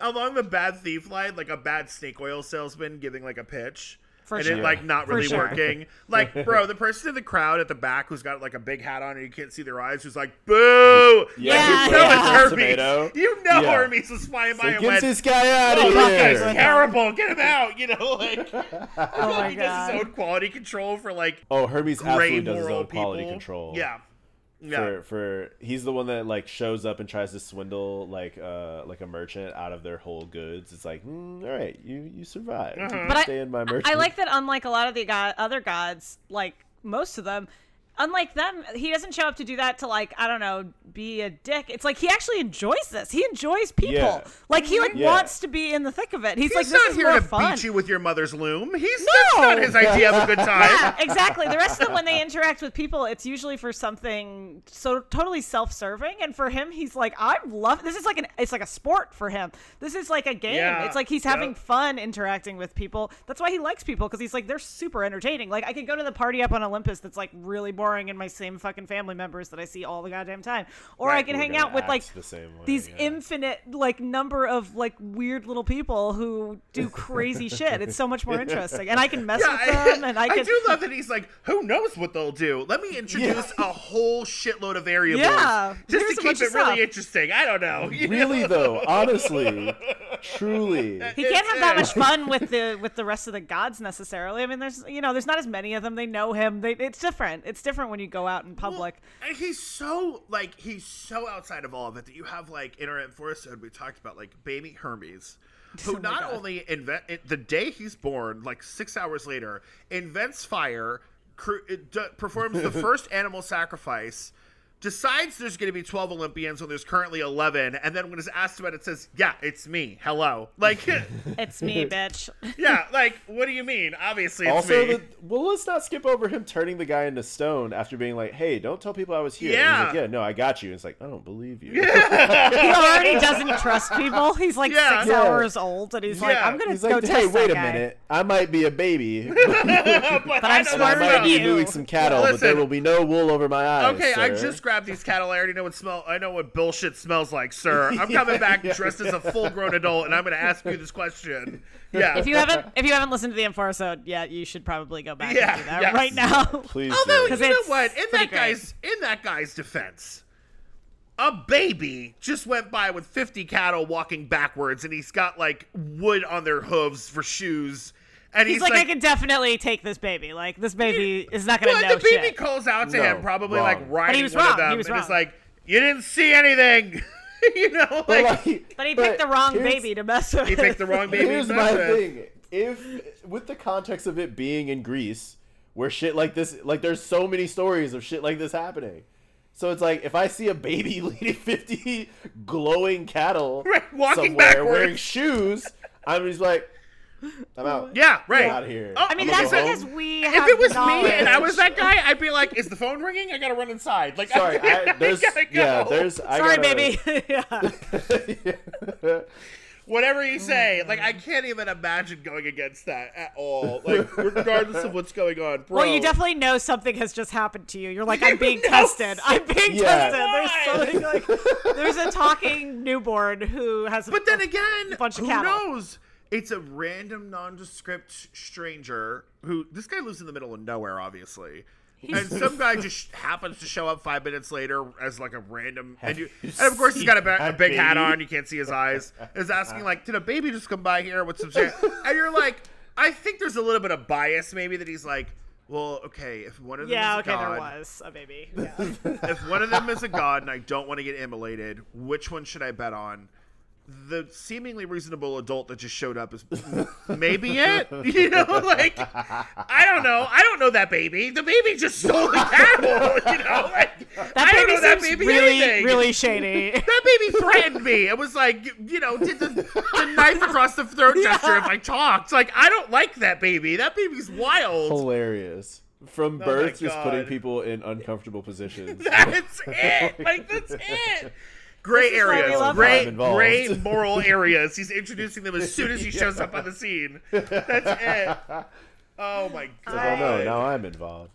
along the bad thief line, like a bad snake oil salesman giving like a pitch. For and sure. it like not really sure. working. (laughs) Like, bro, the person in the crowd at the back who's got like a big hat on and you can't see their eyes, who's like, "Boo!" Yeah, you know yeah. it's Hermes. You know Yeah. Hermes was flying by Like, and get went, this guy out "Oh, of that guy's here! terrible. Get him out." You know, like (laughs) Oh (laughs) my he does his God. own quality control for like Oh, Hermes gray absolutely does his moral own quality people. control. Yeah, yeah. For, for he's the one that like shows up and tries to swindle like uh like a merchant out of their whole goods. It's like, mm, all right, you you survived. You can But I, in my merchant. I like that. Unlike a lot of the god, other gods, like most of them, unlike them, he doesn't show up to do that to like I don't know, be a dick. It's like he actually enjoys this. He enjoys people. Yeah. Like he like Yeah. wants to be in the thick of it. He's, He's like this not is here more to fun. beat you with your mother's loom. He's No. that's not his idea of a good (laughs) time. yeah, exactly. The rest of them, when they interact with people, it's usually for something so totally self-serving. And for him, he's like, I'm love. This is like an, it's like a sport for him. This is like a game. Yeah, It's like he's yep. having fun interacting with people. That's why he likes people because he's like they're super entertaining. Like I could go to the party up on Olympus that's like really boring, and my same fucking family members that I see all the goddamn time, or I can hang out with like the same way, these yeah. infinite like number of like weird little people who do (laughs) crazy shit. It's so much more interesting, and I can mess Yeah, with them, and I can. do love that he's like, who knows what they'll do? Let me introduce a whole shitload of variables Yeah, just here's to keep it really stuff. interesting. I don't know. (laughs) really know? though, honestly, (laughs) truly. he can't have that It's, much fun uh, with the with the rest of the gods necessarily. I mean, there's you know, there's not as many of them. They know him. They, it's different. It's different when you go out in public. And he's so like he's so outside of all of it that you have like in our episode we talked about like baby Hermes, (laughs) who Oh not God. only invent it, the day he's born, like six hours later, invents fire, cr- d- performs the (laughs) first animal sacrifice. Decides there's going to be 12 Olympians when there's currently 11, and then when it's asked about it, says, Yeah, it's me. Hello. (laughs) Like, (laughs) It's me, (laughs) bitch. yeah, like, what do you mean? Obviously, it's Also, me. the, well, let's not skip over him turning the guy into stone after being like, "Hey, don't tell people I was here." Yeah. he's like, "Yeah, no, I got you." And it's like, "I don't believe you." he already doesn't trust people. He's like Yeah. six Yeah. hours old, and he's like, I'm gonna go like, test "Hey, wait that a guy." minute. I might be a baby, but but, I'm I don't I might be you. mooing some cattle, Listen. but there will be no wool over my eyes." Okay, I just grabbed these cattle. I already know what smell. I know what bullshit smells like, sir. (laughs) I'm coming back dressed as a full-grown adult, and I'm going to ask you this question. (laughs) Yeah. If you haven't, if you haven't listened to the M4 episode yet, you should probably go back Yeah, and do that yes. right now. (laughs) please. Although do. You know what, in pretty that great. guy's in that guy's defense, a baby just went by with 50 cattle walking backwards, and he's got like wood on their hooves for shoes, and he's, He's like, I can definitely take this baby. Like this baby is not gonna Well, know the baby shit. calls out to No, him, probably wrong. like riding was one wrong. of them, He was and it's like, "You didn't see anything," (laughs) you know, But, like. like, but he picked the wrong baby to mess with. He picked the wrong (laughs) baby. Here's to my mess with. thing: if with the context of it being in Greece, where shit like this, like there's so many stories of shit like this happening. So it's like if I see a baby (laughs) leading 50 glowing cattle Right, walking somewhere backwards. wearing shoes, I'm just like, I'm out. Yeah, right. Get out of here. Oh, I mean, that's because home. we. If it was me and I was that guy, I'd be like, "Is the phone ringing? I gotta run inside." Like, Sorry, (laughs) I, there's gotta go. yeah, there's I Sorry, gotta- baby. (laughs) (laughs) yeah. whatever you Mm. say. Like, I can't even imagine going against that at all. Like, regardless of what's going on, bro. Well, you definitely know something has just happened to you. You're like, I'm being know tested. I'm being Yeah. tested. There's something like there's a talking newborn who has. A, But then again, a bunch of who cattle. knows? It's a random, nondescript stranger who this guy lives in the middle of nowhere, obviously. And some guy (laughs) just happens to show up five minutes later as like a random, and, you, you and of course he's got a, ba- a big that hat on. You can't see his eyes. (laughs) Is asking like, did a baby just come by here with some shit? (laughs) And you're like, I think there's a little bit of bias, maybe that he's like, well, okay, if one of them yeah, is a okay, god, there was a baby. Yeah. if one of them is a god and I don't want to get immolated, which one should I bet on? The seemingly reasonable adult that just showed up is (laughs) maybe it. (laughs) You know, like I don't know. I don't know that baby. The baby just (laughs) stole the cattle. You know, like That I don't baby know that baby really, anything. really shady. That baby threatened me. It was like, you know, did the, the knife across the throat gesture if I talked. Like, I don't like that baby. That baby's wild. hilarious. From Oh birth, just putting people in uncomfortable positions. That's it. Like that's it. Gray This is why we areas, love gray, gray (laughs) moral areas. He's introducing them as soon as he shows up on the scene. That's it. Oh my god. Oh no, now I'm involved.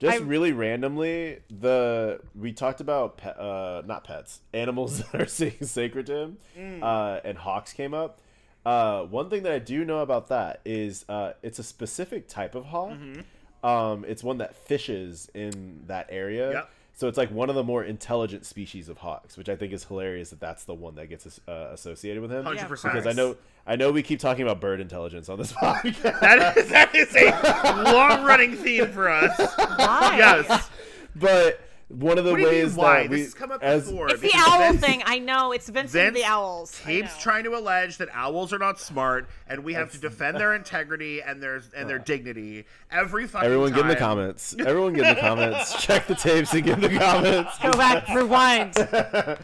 Just I- really randomly, the we talked about pe- uh, not pets, animals (laughs) that are sa- sacred to him, Mm. uh, and hawks came up. Uh, one thing that I do know about that is uh, it's a specific type of hawk. Mm-hmm. Um, it's one that fishes in that area. Yep. So it's like one of the more intelligent species of hawks, which I think is hilarious that that's the one that gets uh, associated with him. 100%. Because I know I know we keep talking about bird intelligence on this (laughs) podcast. that is that is a long running theme for us. Why? Yes. But one of the What do you mean ways why? that we, This has come up as, before. It's the owl Vince- thing. I know. It's Vincent Vince the owls. I keeps trying to allege that owls are not smart, and we have to defend their integrity and their and their dignity every fucking Everyone time. get in the comments. Everyone get in the (laughs) comments. Check the tapes and get in the comments. Go back, rewind. (laughs)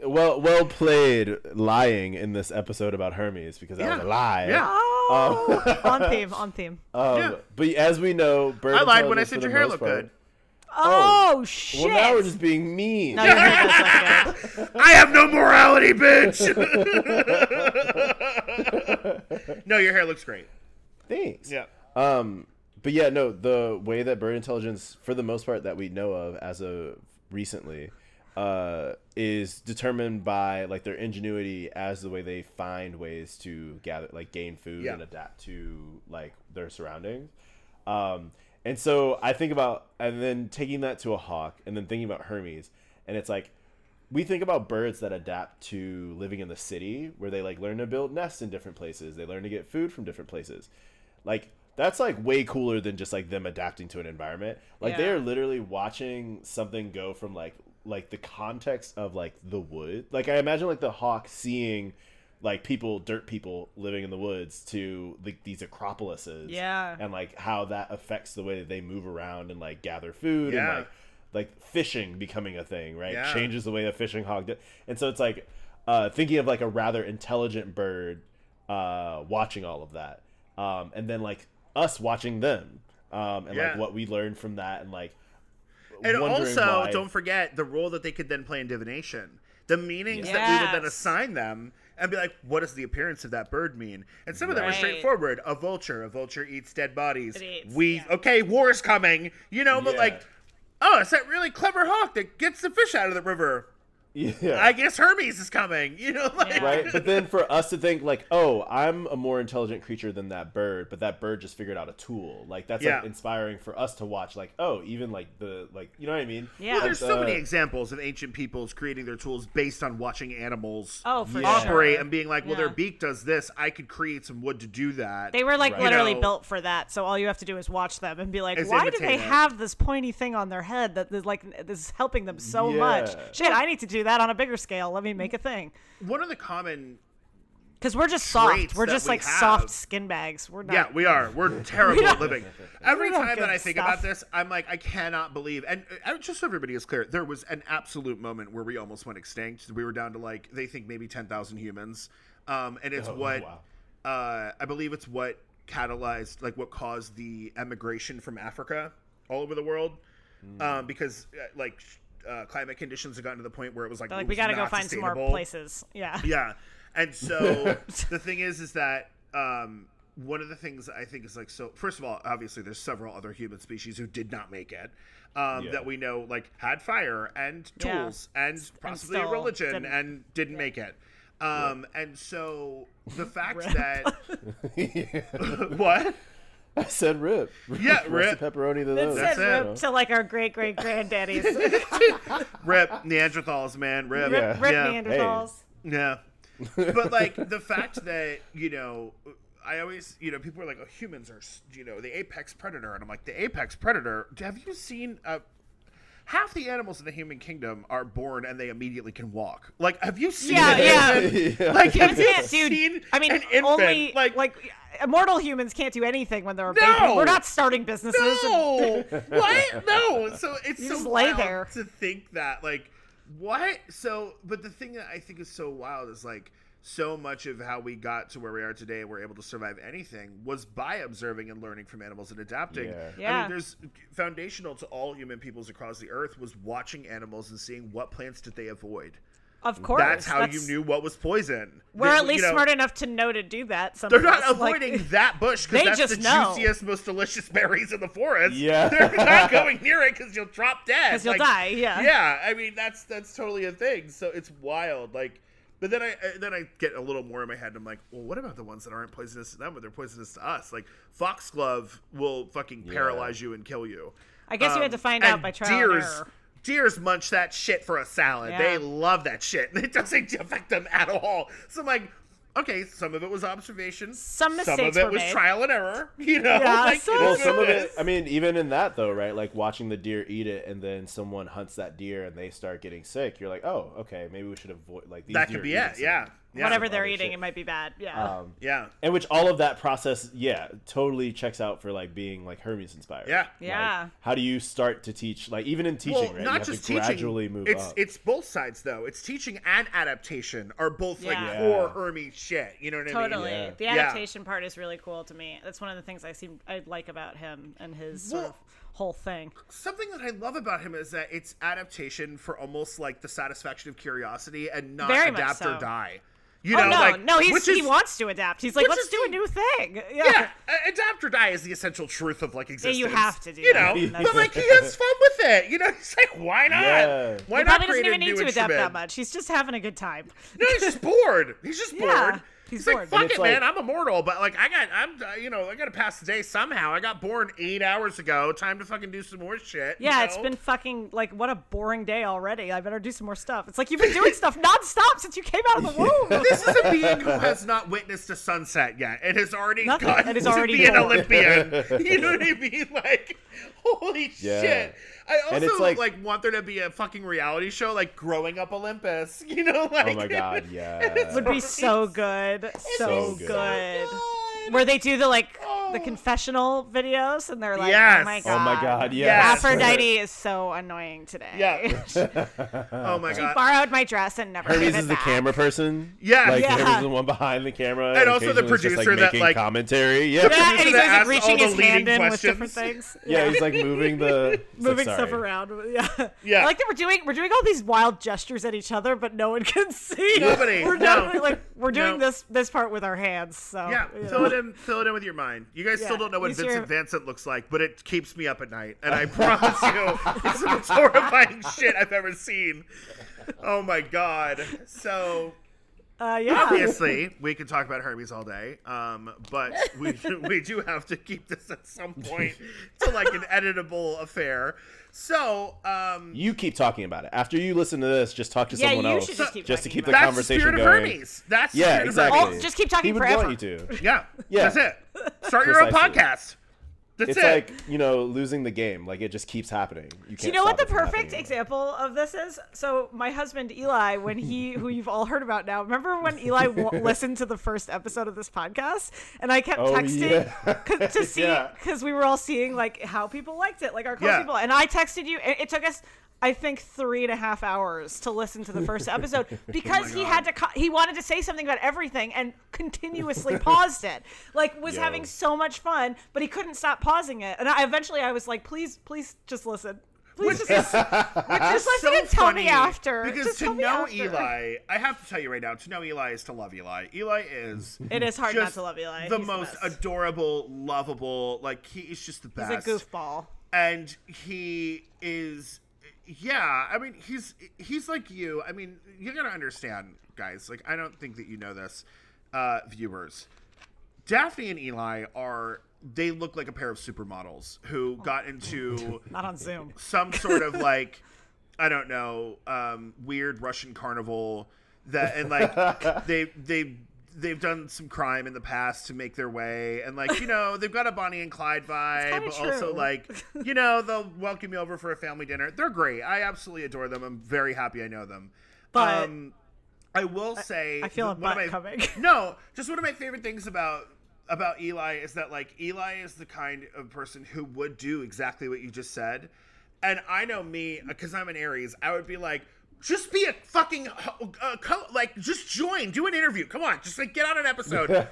Well, well played, lying in this episode about Hermes because that was a lie. Yeah. Oh, on theme, on theme. (laughs) Um, Yeah. But as we know, bird I lied when I said your hair looked part- good. Oh, shit. Well, now we're just being mean. No, your hair does. I have no morality, bitch. (laughs) no, your hair looks great. Thanks. Yeah. Um, but yeah, no, the way that bird intelligence, for the most part, that we know of as of recently, uh, is determined by like their ingenuity as the way they find ways to gather, like gain food Yeah. and adapt to like their surroundings. Um, and so I think about, and then taking that to a hawk, and then thinking about Hermes, and it's like we think about birds that adapt to living in the city where they like learn to build nests in different places. They learn to get food from different places. Like that's like way cooler than just like them adapting to an environment. Like they are literally watching something go from like like the context of like the wood. Like i imagine like the hawk seeing like people dirt people living in the woods to like these acropolises Yeah. and like how that affects the way that they move around and like gather food Yeah. and like like fishing becoming a thing, right? Yeah. Changes the way a fishing hog did. And so it's like uh, thinking of like a rather intelligent bird uh, watching all of that, um, and then like us watching them, um, and Yeah. like what we learned from that, and like And also, why- don't forget the role that they could then play in divination. The meanings that we would then assign them and be like, what does the appearance of that bird mean? And some of them are Right. straightforward. A vulture. A vulture eats dead bodies. Eats, we yeah. okay, war is coming. You know, but Yeah. like, oh, it's that really clever hawk that gets the fish out of the river. Yeah. I guess Hermes is coming. You know, like Yeah. right? But then (laughs) for us to think like, oh, I'm a more intelligent creature than that bird, but that bird just figured out a tool. Like that's Yeah. like inspiring for us to watch. Like, oh, even like the like, you know what I mean? Yeah. Well, there's Like, so uh, many examples of ancient peoples creating their tools based on watching animals Oh, for Yeah. operate sure. and being like, well, their beak does this. I could create some wood to do that. They were like Right. literally You know- built for that. So all you have to do is watch them and be like, Is why do they have this pointy thing on their head that is like this is helping them so much? Shit, I need to do that on a bigger scale. Let me make a thing. One of the common Because we're just soft. We're just we like have. soft skin bags. We're not. Yeah, we are. We're (laughs) terrible at living. (laughs) Every time that I think stuff. about this, I'm like, I cannot believe. And uh, just so everybody is clear, there was an absolute moment where we almost went extinct. We were down to like they think maybe ten thousand humans, um, and it's Oh, what wow. uh, I believe it's what catalyzed, like what caused the emigration from Africa all over the world, Hmm. um, because uh, like uh, climate conditions had gotten to the point where it was like like it we got to go find some more places. Yeah. (laughs) Yeah. And so (laughs) the thing is, is that um, one of the things I think is like so. First of all, obviously, there's several other human species who did not make it. Um, Yeah. That we know, like had fire and Yeah. tools and possibly a religion didn't. and didn't make it. Um, and so the (laughs) fact that what? I said rip. Yeah, (laughs) What's rip. the pepperoni to those? That's said it. rip to like our great great granddaddies. (laughs) Rip Neanderthals, man. Rip. Yeah. Rip yeah. Neanderthals. Yeah. But like the fact that, you know, I always, you know, people are like, oh, humans are, you know, the apex predator. And I'm like, the apex predator, have you seen, uh, half the animals in the human kingdom are born and they immediately can walk. Like, have you seen Yeah, yeah. (laughs) Yeah. (laughs) Like, have you Can't, dude. seen I mean, an infant? only like, like immortal humans can't do anything when they're a No! baby. We're not starting businesses. No, what? No. So it's You so just lay wild there. to think that, like, what? So, but the thing that I think is so wild is like so much of how we got to where we are today and we're able to survive anything was by observing and learning from animals and adapting. Yeah. I mean, there's foundational to all human peoples across the earth was watching animals and seeing what plants did they avoid. Of course. That's how you knew what was poison. We're They- at least you know, smart enough to know to do that. Some they're not us, like- avoiding (laughs) that bush because that's just the know. juiciest, most delicious (laughs) berries in the forest. Yeah. (laughs) they're not going near it because you'll drop dead. 'Cause you'll die, yeah. yeah. I mean, that's that's totally a thing. So it's wild. Like, but then I I- then I get a little more in my head. and I'm like, well, what about the ones that aren't poisonous to them, but they're poisonous to us? Like, foxglove will fucking paralyze you and kill you. I guess you had Um, to find out by trial and deers, error. Deers munch that shit for a salad. Yeah. They love that shit, and (laughs) it doesn't affect them at all. So I'm like, okay, some of it was observation, Some mistakes some of it were was made. trial and error. (laughs) You know, Yeah, like, some Well, some what of it it. is. I mean, even in that though, right? Like watching the deer eat it, and then someone hunts that deer, and they start getting sick. You're like, oh, okay, maybe we should avoid like these. that deer could be eating it. some- Yeah, yeah, Whatever they're eating, shit. it might be bad. Yeah. Um, yeah, and which all of that process, yeah, totally checks out for like being like Hermes inspired. Yeah. Yeah. Like, how do you start to teach? Like even in teaching, well, right? not you have just to teaching. gradually move it's up. it's both sides though. It's teaching and adaptation are both like Yeah. core Hermes shit. You know what I Totally. mean? Yeah. The Yeah. adaptation part is really cool to me. That's one of the things I seem I like about him and his sort of whole thing. Something that I love about him is that it's adaptation for almost like the satisfaction of curiosity and not Very much adapt or die. You oh know, no, like no, he's, which he is- wants to adapt. He's like, let's is do a new thing. (laughs) Yeah. Yeah, adapt or die is the essential truth of like existence. you have to do You that. know, That's- but like he has fun with it. You know, (laughs) he's like, why not? Yeah. Why He not probably doesn't create a even need to adapt that much. He's just having a good time. No, he's just bored. He's just (laughs) Yeah, bored. He's like, bored. fuck it, it's man. like- I'm immortal, but like, I got, I'm, uh, you know, I got to pass the day somehow. I got born eight hours ago. Time to fucking do some more shit. you Yeah, it's been fucking like what a boring day already. I better do some more stuff. It's like you've been doing stuff nonstop since you came out of the (laughs) womb. This is a being who has not witnessed a sunset yet and has already Nothing, gotten and is to already be an. Olympian. (laughs) You know what I mean? (laughs) Like, holy Yeah. shit. I And also it's like, like- want there to be a fucking reality show like Growing Up Olympus. You know, like oh my god, yeah. it Would be so good, so, so good. good. God. Where they do the like (laughs) Oh. the confessional videos, and they're like, oh Yes. "Oh my god, oh my god, Yes. yes. Aphrodite is so annoying today." Yeah. (laughs) Oh my god. she borrowed my dress and never Hermes gave it is the back. camera person. Yeah. like Yeah. Hermes is the one behind the camera, And also the occasionally is just, producer like, that, like- commentary. Yeah, Yeah, and producer he's always like reaching his leading hand in with different things. (laughs) yeah, he's like moving the it's like, moving stuff around. Yeah, Yeah. I like that we're doing we're doing all these wild gestures at each other, but no one can see. Nobody, We're no. definitely like we're doing No. this this part with our hands. So Yeah, you fill know. it in. Fill it in with your mind. You guys still don't know what Vincent your- Vincent looks like, but it keeps me up at night, and I (laughs) promise you, it's the most horrifying shit I've ever seen. Oh my god! So Uh, yeah. obviously, we could talk about Hermes all day, um, but we (laughs) we do have to keep this at some point to like an (laughs) editable affair. So um, You keep talking about it. After you listen to this, just talk to Yeah, someone you else, should just keep to talking keep the about that's the conversation spirit of going. Hermes. That's Yeah, spirit of exactly. Hermes. Oh, just keep talking he would forever. want you to. Yeah, Yeah. that's it. Start your own podcast. That's it's it. like you know losing the game. Like it just keeps happening. You can't. Do you know what the stop it from perfect example of this is? So my husband Eli, when he, who (laughs) you've all heard about now, remember when Eli w- (laughs) listened to the first episode of this podcast, and I kept Oh, texting yeah. (laughs) 'cause- to see Yeah. because we were all seeing like how people liked it, like our close Yeah. people, and I texted you. It, it took us. I think three and a half hours to listen to the first (laughs) oh episode because he had to. Co- he wanted to say something about everything and continuously (laughs) paused it. Like was Yo. having so much fun, but he couldn't stop pausing it. And I eventually I was like, please, please, just listen. Please Which just, (laughs) is just listen so and tell me after. Because Just to know after. Eli, I have to tell you right now, to know Eli is to love Eli. Eli is It is hard not to love Eli. The He's most best. adorable, lovable. Like he is just the He's best. a goofball. and he is yeah i mean he's he's like you. I mean you gotta understand guys like i don't think that you know this uh viewers. Daphne and eli are they look like a pair of supermodels who got into (laughs) Not on Zoom. some sort of (laughs) like I don't know um, weird Russian carnival that and like (laughs) they they they've done some crime in the past to make their way and like you know they've got a Bonnie and Clyde (laughs) vibe but also like you know they'll welcome you over for a family dinner. They're great. I absolutely adore them. I'm very happy I know them. But- um, I will say I feel a butt my- coming. (laughs) no, just one of my favorite things about about Eli is that like Eli is the kind of person who would do exactly what you just said. And I know me because I'm an Aries, I would be like just be a fucking uh, co- like just join, do an interview. Come on, just like get on an episode.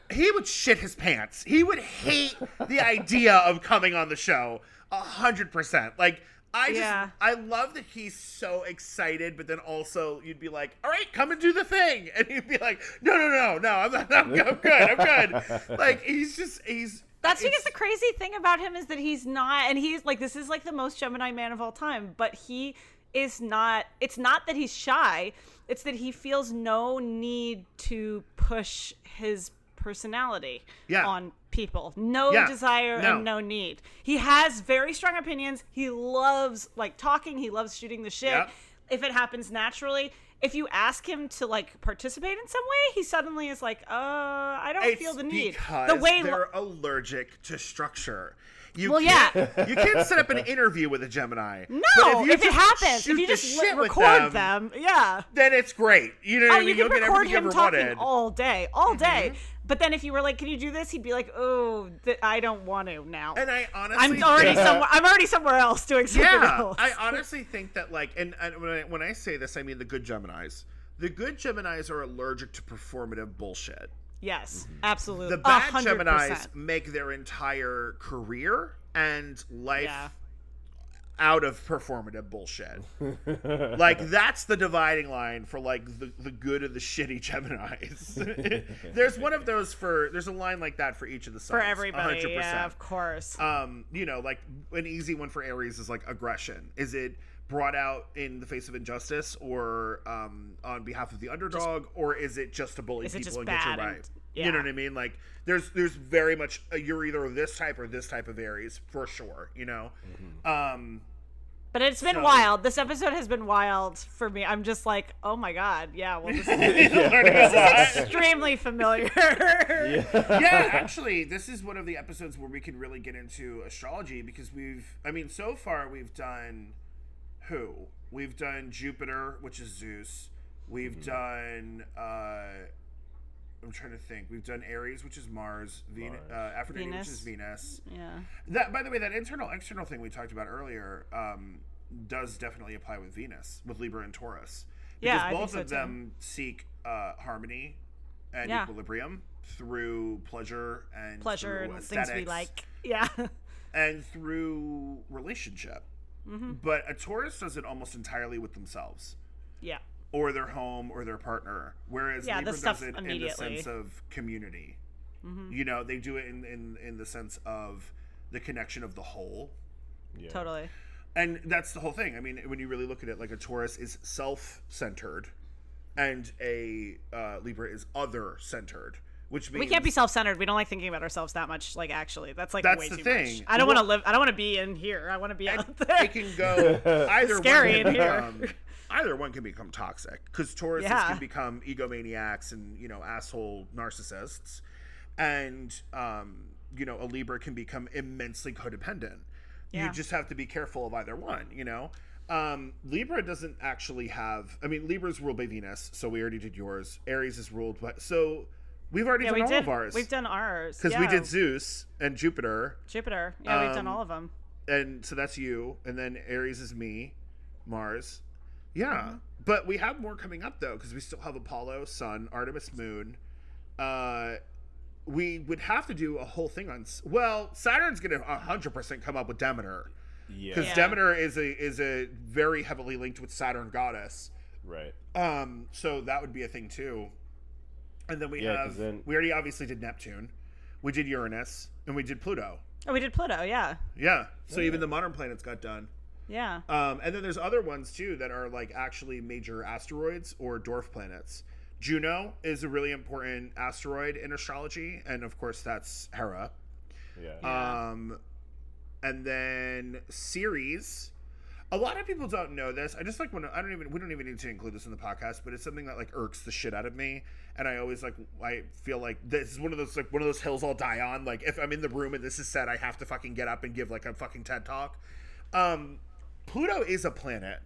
(laughs) he would shit his pants. He would hate the idea of coming on the show. A hundred percent. Like I just Yeah. I love that he's so excited, but then also you'd be like, "All right, come and do the thing," (laughs) and he'd be like, "No, no, no, no, I'm not. I'm, I'm good. I'm good." (laughs) like he's just he's. That's because the crazy thing about him is that he's not, and he's like, this is like the most Gemini man of all time, but he is not, it's not that he's shy, it's that he feels no need to push his personality Yeah. on people. No Yeah. desire No. and no need. He has very strong opinions. He loves like talking, he loves shooting the shit. Yep. If it happens naturally, if you ask him to like participate in some way, he suddenly is like, "Uh, I don't It's feel the need." because the way they're allergic to structure. You Well, can't, yeah. (laughs) you can't set up an interview with a Gemini. No, But if, you it happens, if you just record them, yeah. then it's great. You know what Oh, I mean? you You'll can get record him talking wanted. Mm-hmm. all day, all day. But then if you were like, "Can you do this?" He'd be like, "Oh, th- I don't want to now. and I honestly, I'm already somewhere. I'm already somewhere else doing something Yeah, else." I honestly think that like, and, and when I, when I say this, I mean the good Gemini's. The good Gemini's are allergic to performative bullshit. Yes, absolutely. The bad 100%. Gemini's make their entire career and life Yeah. out of performative bullshit. like that's the dividing line for like the, the good and the shitty Gemini's. (laughs) there's one of those for there's a line like that for each of the signs. for everybody. 100%. Yeah, of course. um, you know, like an easy one for Aries is like aggression. Is it brought out in the face of injustice or um, on behalf of the underdog, or is it just to bully people and get your bad and- yeah. You know what I mean? Like there's there's very much a, you're either this type or this type of Aries for sure. You know, um, but it's been so- wild. This episode has been wild for me. I'm just like, oh my god, yeah. Well, this is learning a lot. extremely familiar. yeah, (laughs) actually, this is one of the episodes where we can really get into astrology because we've, I mean, so far we've done who? We've done Jupiter, which is Zeus. We've done, uh, I'm trying to think. We've done Ares, which is Mars. Venus, uh, Aphrodite, which is Venus. Venus. yeah. That, by the way, that internal external thing we talked about earlier um, does definitely apply with Venus, with Libra and Taurus. Yeah, Because I think both so of too. them seek uh, harmony and Yeah. equilibrium through pleasure and Pleasure and things we like. Yeah. (laughs) and through relationship. Mm-hmm. But a Taurus does it almost entirely with themselves yeah. or their home or their partner, whereas Yeah, Libra does it in the. Mm-hmm. sense of community. You know, they do it in, in in the sense of the connection of the whole. Yeah. Totally. And that's the whole thing. I mean, when you really look at it, like a Taurus is self-centered, and a uh, Libra is other-centered, which means We can't be self-centered. We don't like thinking about ourselves that much. Like actually, that's like That's way too thing. much. I don't want to live. I don't want to be in here. I want to be and out there. it can go (laughs) either scary one in here. become, either one can become toxic because Tauruses Yeah. can become egomaniacs and you know asshole narcissists, and um, you know a Libra can become immensely codependent. Yeah. You just have to be careful of either one. You know, um, Libra doesn't actually have. I mean, Libra's ruled by Venus, so we already did yours. Aries is ruled by. So we've already Yeah, done we all did. of ours We've done ours because we did Zeus and Jupiter, Jupiter. Yeah, we've done Um, all of them. and so that's you, and then Aries is me, Mars. Yeah, Mm-hmm. but we have more coming up though because we still have Apollo, Sun, Artemis, Moon. Uh, we would have to do a whole thing on. Well, Saturn's gonna hundred percent come up with Demeter Yeah. because Yeah. Demeter is a is a very heavily linked with Saturn goddess. Right. Um, so that would be a thing too. And then we Yeah, 'cause have then- we already obviously did Neptune, we did Uranus, and we did Pluto. Oh, we did Pluto. Yeah. Yeah, so even the modern planets got done. Yeah. Um, and then there's other ones too that are like actually major asteroids or dwarf planets. Juno is a really important asteroid in astrology, and of course that's Hera. Yeah. Yeah. Um, and then Ceres. A lot of people don't know this. I just like when I don't even we don't even need to include this in the podcast, but it's something that like irks the shit out of me, and I always like I feel like this is one of those like one of those hills I'll die on. Like if I'm in the room and this is said, I have to fucking get up and give like a fucking TED talk. Um, Pluto is a planet.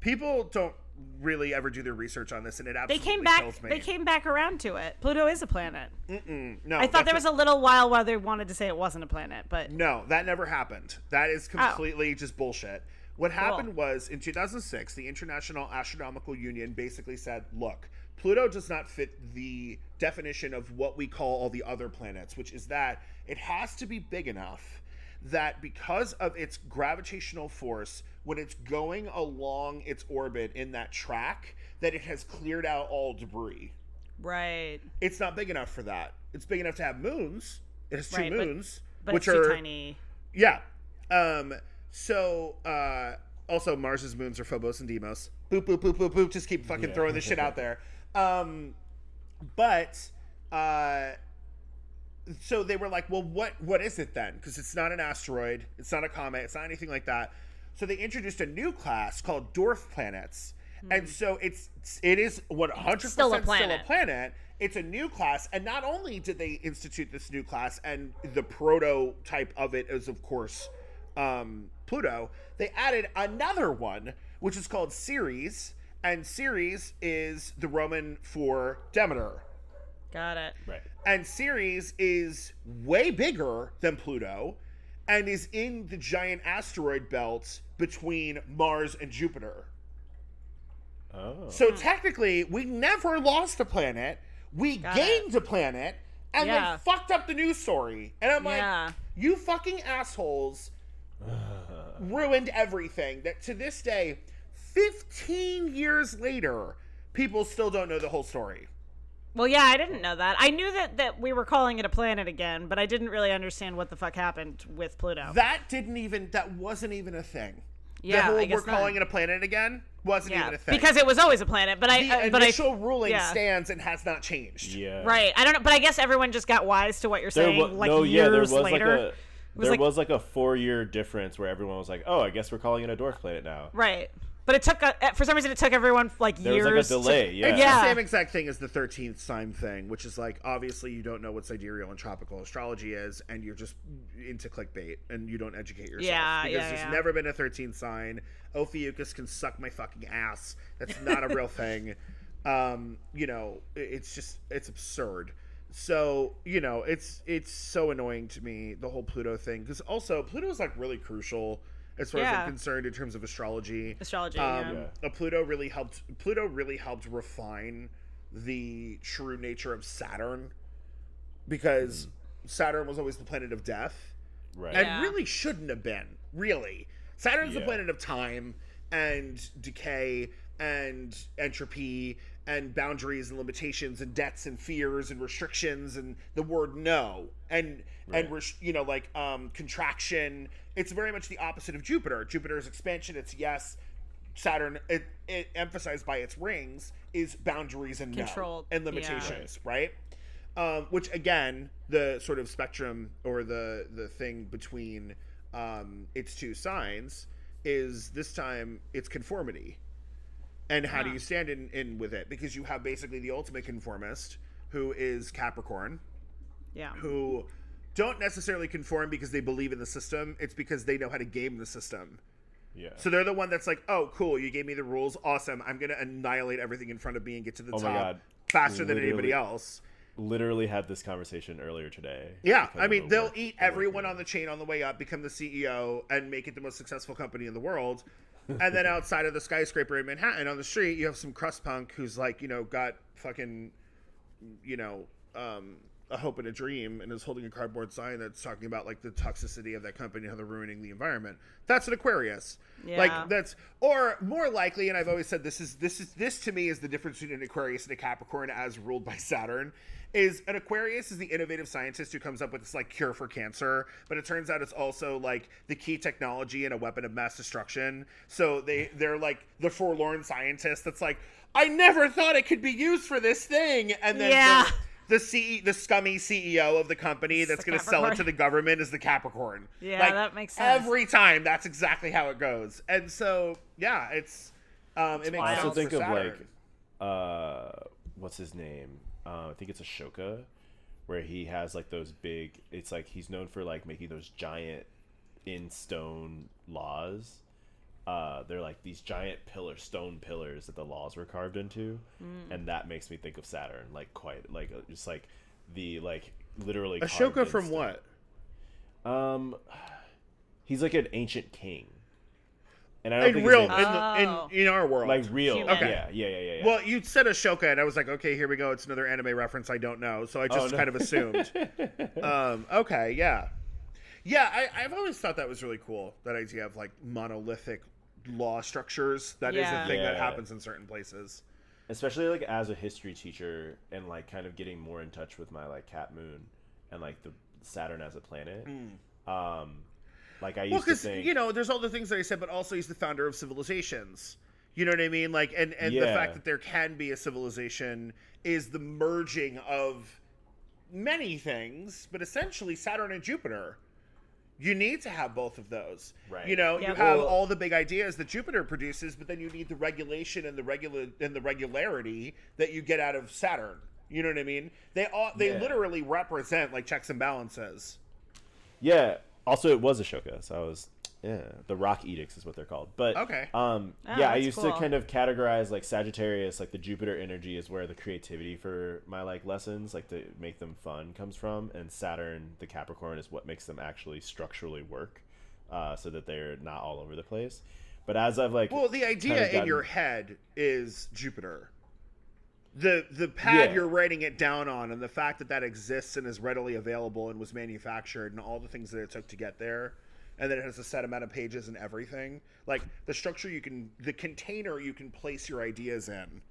People don't really ever do their research on this, and it They came back. kills me. They came back around to it. Pluto is a planet. no, I thought there was a little while where they wanted to say it wasn't a planet, but No, that never happened. That is Oh. completely just bullshit. What happened was in 2006, the International Astronomical Union basically said, look, Pluto does not fit the definition of what we call all the other planets, which is that it has to be big enough that because of its gravitational force, when it's going along its orbit in that track, that it has cleared out all debris. right. It's not big enough for that. It's big enough to have moons. It has two Right, but- moons, But which it's too are tiny. yeah. Um. So, uh, also Mars's moons are Phobos and Deimos. Boop boop boop boop boop. Just keep fucking Yeah. throwing this shit out there. Um, but uh, so they were like, well, what what is it then? Because it's not an asteroid, it's not a comet, it's not anything like that. So they introduced a new class called dwarf planets. And so it's it is what 100% Still a still a planet. planet. It's a new class, and not only did they institute this new class, and the prototype of it is, of course, um, Pluto, they added another one, which is called Ceres, and Ceres is the Roman for Demeter. Got it. right. And Ceres is way bigger than Pluto and is in the giant asteroid belt between Mars and Jupiter. Oh. So technically, we never lost a planet. We Got gained a planet and Yeah. then fucked up the news story. And I'm Yeah. like, you fucking assholes ruined everything. That to this day, 15 years later, people still don't know the whole story. Well, yeah, I didn't know that. I knew that that we were calling it a planet again, but I didn't really understand what the fuck happened with Pluto. That didn't even, that wasn't even a thing. Yeah, the whole I guess we're calling it a planet again wasn't yeah, even a thing. because it was always a planet. But I, the uh, but I, initial ruling yeah. stands and has not changed. yeah. right. I don't know, but I guess everyone just got wise to what you're There saying, wa- like no, years yeah, there was later. like a was there like- was like a four year difference where everyone was like, "Oh, I guess we're calling it a dwarf planet now." Right. But it took, a, for some reason, it took everyone like There years. was like a to- delay. (laughs) yeah. It's Yeah. the same exact thing as the 13th sign thing, which is like obviously you don't know what sidereal and tropical astrology is, and you're just into clickbait and you don't educate yourself. Yeah, because yeah, there's yeah. never been a 13th sign. Ophiuchus can suck my fucking ass. That's not a real thing. (laughs) Um, you know, it's just it's absurd. So you know, it's it's so annoying to me the whole Pluto thing because also Pluto is like really crucial as far as I'm concerned in terms of astrology. Astrology, Um, yeah. uh, Pluto really helped. Pluto really helped refine the true nature of Saturn, because Saturn was always the planet of death, Right. and Yeah. really shouldn't have been. Really, Saturn's the planet of time and decay and entropy and boundaries and limitations and debts and fears and restrictions and the word no. And and Right. res- you know like um contraction. It's very much the opposite of jupiter. Jupiter's expansion it's yes. Saturn it, it emphasized by its rings is boundaries and Control, no and yeah. limitations right? Um, which again the sort of spectrum or the the thing between um, its two signs is this time it's conformity and how do you stand in, in with it because you have basically the ultimate conformist who is capricorn yeah. who don't necessarily conform because they believe in the system. It's because they know how to game the system. Yeah. So they're the one that's like, oh, cool, you gave me the rules, awesome. I'm gonna annihilate everything in front of me and get to the Oh top God. faster than anybody else. Literally had this conversation earlier today. Yeah, I mean, they'll work- eat the work everyone on the chain on the way up, become the CEO, and make it the most successful company in the world. And then outside of the skyscraper in Manhattan on the street, you have some crust punk who's like, you know, got fucking, you know, um, a hope and a dream, and is holding a cardboard sign that's talking about like the toxicity of that company, and how they're ruining the environment. That's an Aquarius. Yeah. Like that's, or more likely, and I've always said this is this is this to me is the difference between an Aquarius and a Capricorn as ruled by Saturn. Is an Aquarius is the innovative scientist who comes up with this like cure for cancer, but it turns out it's also like the key technology and a weapon of mass destruction. So they they're like the forlorn scientist that's like, I never thought it could be used for this thing, and then Yeah. the, the CE, the scummy CEO of the company that's the going to sell it to the government is the Capricorn. Yeah, that makes sense. Every time, that's exactly how it goes, and so yeah, it's um, it makes I also think of Saturn. like, uh, what's his name? Uh, I think it's Ashoka, where he has like those big. It's like he's known for like making those giant in stone laws. Uh, they're like these giant pillar stone pillars that the laws were carved into, Mm. and that makes me think of Saturn, like quite like uh, just like the like literally Ashoka from stone. what? Um, (sighs) he's like an ancient king, and I don't In think real, in, the, Oh. in in our world, like real. Human. Okay. Yeah, yeah, yeah, yeah. yeah. Well, you said Ashoka, and I was like, okay, here we go. It's another anime reference I don't know, so I just Oh, no. kind of assumed. (laughs) um, okay, yeah, yeah. I, I've always thought that was really cool. That idea of like monolithic law structures. That is Yeah. a thing that happens in certain places. especially like as a history teacher and like kind of getting more in touch with my like cat moon and like the saturn as a planet um like i used Well, to because think you know, there's all the things that I said, but also he's the founder of civilizations. You know what I mean? Like, and and the fact that there can be a civilization is the merging of many things, but essentially Saturn and Jupiter. You need to have both of those. Right. You know, Yeah. you have Well- all the big ideas that Jupiter produces, but then you need the regulation and the regular and the regularity that you get out of Saturn. You know what I mean? They all they Yeah. literally represent like checks and balances. yeah also it was ashoka so i was yeah the rock edicts is what they're called but Okay. um Oh, yeah i used cool. to kind of categorize like sagittarius like the jupiter energy is where the creativity for my like lessons like to make them fun comes from and saturn the capricorn is what makes them actually structurally work uh, so that they're not all over the place but as i've like Well, the idea kinda in your head is Jupiter. The the pad Yeah. you're writing it down on, and the fact that that exists and is readily available and was manufactured, and all the things that it took to get there, and then it has a set amount of pages and everything. Like the structure you can, the container you can place your ideas in,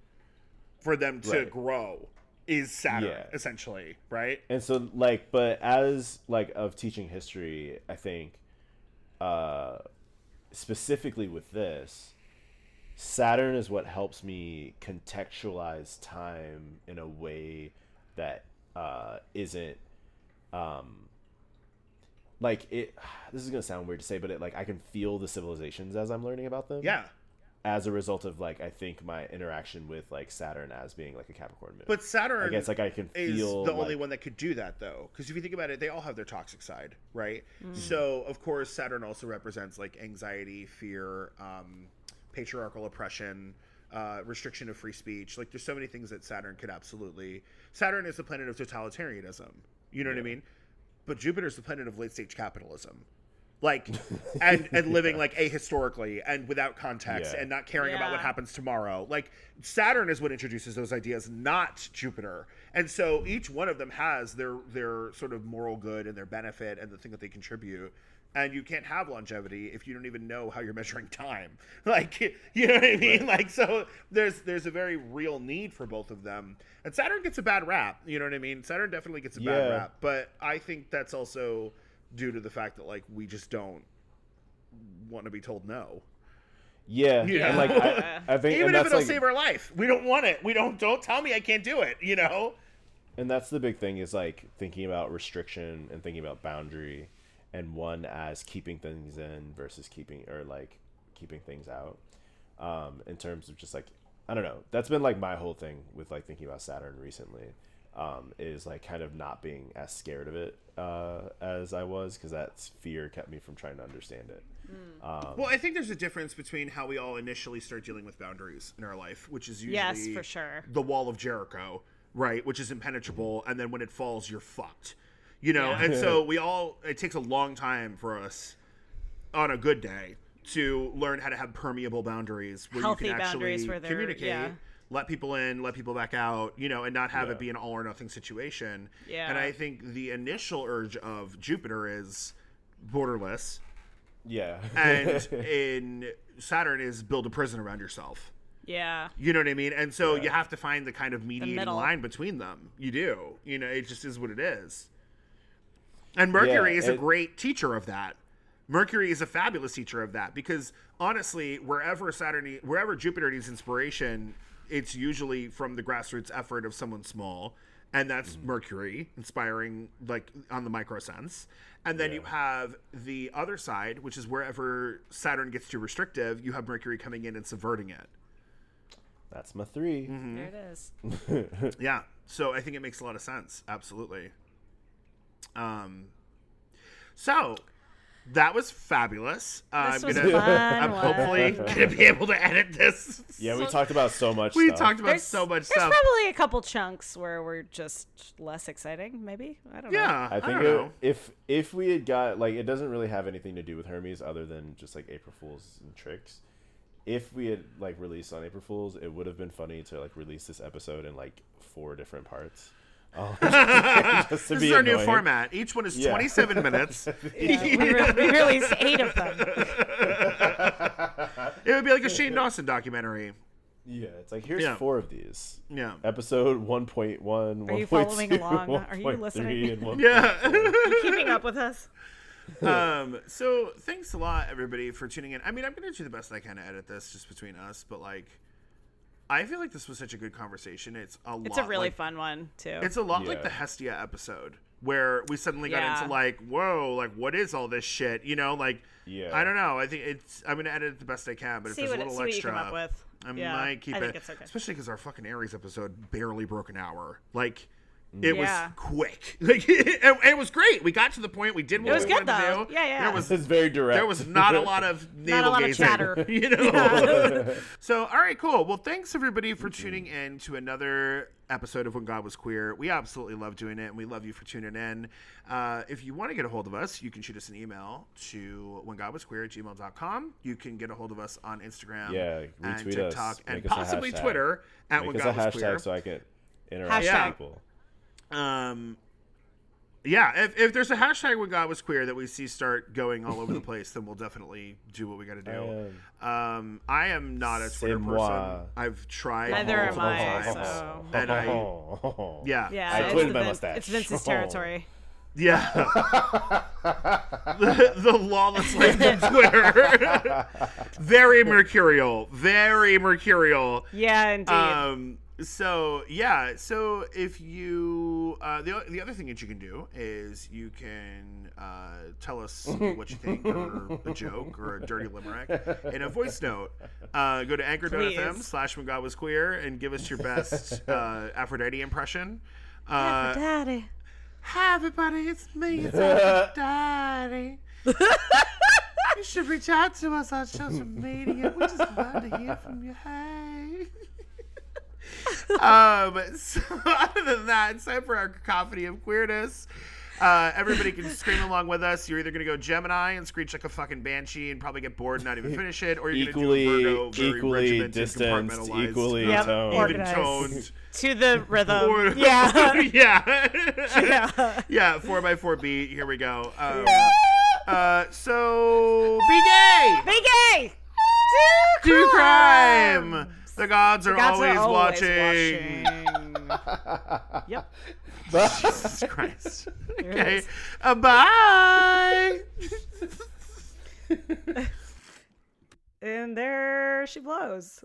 for them to Right. grow, is Saturn Yeah. essentially, right? and so like but as like of teaching history i think uh specifically with this saturn is what helps me contextualize time in a way that uh isn't um like it (sighs) this is gonna sound weird to say but it like i can feel the civilizations as i'm learning about them. Yeah. as a result of like i think my interaction with like saturn as being like a capricorn moon. But Saturn, i guess like i can is feel the only like- one that could do that though because if you think about it they all have their toxic side right? So of course saturn also represents like anxiety fear um, patriarchal oppression uh, restriction of free speech like there's so many things that saturn could absolutely saturn is the planet of totalitarianism you know what i mean? But jupiter's the planet of late stage capitalism. Like (laughs) and and living like ahistorically and without context Yeah. and not caring about what happens tomorrow. Like saturn is what introduces those ideas not jupiter. And so each one of them has their their sort of moral good and their benefit and the thing that they contribute and you can't have longevity if you don't even know how you're measuring time. (laughs) Like you know what i mean? Like so there's there's a very real need for both of them. And saturn gets a bad rap you know what i mean? Saturn definitely gets a bad rap but i think that's also due to the fact that like we just don't want to be told no. Yeah, Yeah. and like I, (laughs) I think, even if it'll like, save our life. We don't want it. We don't don't tell me i can't do it you know? And that's the big thing is like thinking about restriction and thinking about boundary, and one as keeping things in versus keeping or like keeping things out. Um, in terms of just like I don't know, that's been like my whole thing with like thinking about Saturn recently, um, is like kind of not being as scared of it uh, as I was because that fear kept me from trying to understand it. Well, I think there's a difference between how we all initially start dealing with boundaries in our life, which is usually Yes, for sure. the wall of Jericho, right? Which is impenetrable, and then when it falls, you're fucked. You know, Yeah. and so (laughs) we all. It takes a long time for us, on a good day, to learn how to have permeable boundaries where Healthy you can actually communicate. yeah. Let people in, let people back out, you know, and not have Yeah. it be an all or nothing situation. Yeah. And I think the initial urge of Jupiter is borderless, Yeah. and (laughs) in Saturn is build a prison around yourself. Yeah. You know what I mean? And so Yeah. you have to find the kind of mediating line between them. You do. You know, it just is what it is. And Mercury Yeah, is a great teacher of that. Mercury is a fabulous teacher of that because honestly, wherever Saturn, wherever Jupiter needs inspiration, it's usually from the grassroots effort of someone small, and that's Mm-hmm. Mercury inspiring, like on the micro sense. And then you have the other side, which is wherever Saturn gets too restrictive, you have Mercury coming in and subverting it. That's my 3 Mm-hmm. There it is. (laughs) Yeah. So I think it makes a lot of sense. Absolutely. Um. So that was fabulous. Uh, This I'm was gonna. a fun I'm one. hopefully (laughs) gonna be able to edit this. Yeah, we talked about so much. We stuff. talked about There's, so much there's stuff. probably a couple chunks where we're just less exciting, maybe. I don't know. Yeah. I think don't it, know. if if we had got like it doesn't really have anything to do with Hermes other than just like April Fools and tricks. If we had like released on April Fools, it would have been funny to like release this episode in like four different parts. (laughs) Just to This be is our new format. Each one is Yeah. 27 minutes. (laughs) Yeah, (laughs) we, re- we released eight of them. It would be like a Shane Dawson documentary. Yeah, it's like here's Yeah. four of these. Yeah. Episode 1.1, 1.2, Are you following along? Are you 1.3, listening? and 1.4. Yeah. Keeping up with us. um, so thanks a lot, everybody, for tuning in. I mean, I'm gonna do the best I can to edit this just between us, but like, I feel like this was such a good conversation. It's a It's lot a really like, fun one, too. It's a lot like the Hestia episode where we suddenly got Yeah. into like, whoa, like what is all this shit? You know, like Yeah. I don't know. I think it's. I'm gonna edit it the best I can, but see if there's what, a little what extra, with. I yeah, might keep I it. think it's okay. Especially because our fucking Ares episode barely broke an hour. Like. It Yeah. was quick. (laughs) Like it, it was great. We got to the point. We did what it was we good, wanted though. to do. Yeah, yeah. There was It It's very direct. there was not a lot of (laughs) navel Not a lot of chatter. (laughs) you know. so, all right, cool. Well, thanks everybody for tuning in to another episode of When God Was Queer. We absolutely love doing it, and we love you for tuning in. Uh, if you want to get a hold of us, you can shoot us an email to when God Was Queer at gmail.com. You can get a hold of us on Instagram, Yeah, and retweet us. TikTok, and Make us a possibly. Twitter at Make When us God a Was hashtag Queer. so I can interact Hashtag. with people. Um, yeah, if, if there's a hashtag when God was queer that we see start going all over the (laughs) place, then we'll definitely do what we got to do. Um, I am not a Twitter person. I've tried Neither am I, times, so- and I (laughs) yeah Yeah, I it's, twittered the my mustache. it's Vince's (laughs) territory. yeah the, the lawless land of Twitter. very mercurial, very mercurial. Yeah, indeed. Um. So yeah. So if you uh, the the other thing that you can do is you can uh, tell us (laughs) what you think, or a joke, or a dirty limerick in a voice note. Uh, go to anchor.fm slash when God was queer and give us your best (laughs) uh, Aphrodite impression. Uh, Daddy. Hi everybody, it's me, (laughs) it's Aphrodite. you should reach out to us on social media. We just love to hear from you. Hey. Um, so (laughs) other than that, it's time for our cacophony of queerness. Uh, everybody can scream along with us. You're either gonna go Gemini and screech like a fucking banshee and probably get bored and not even finish it, or you're equally, gonna do a Virgo, very equally regimented, distanced, compartmentalized, equally Yep, toned. even organized. toned. To the rhythm. Or- (laughs) yeah. yeah. yeah. (laughs) yeah, four by four beat. Here we go. Um, uh, so be gay, Be gay. do crime. The gods are, Gods always, are always watching. watching. yep. (laughs) Jesus Christ. it okay. Uh, bye. (laughs) And there she blows.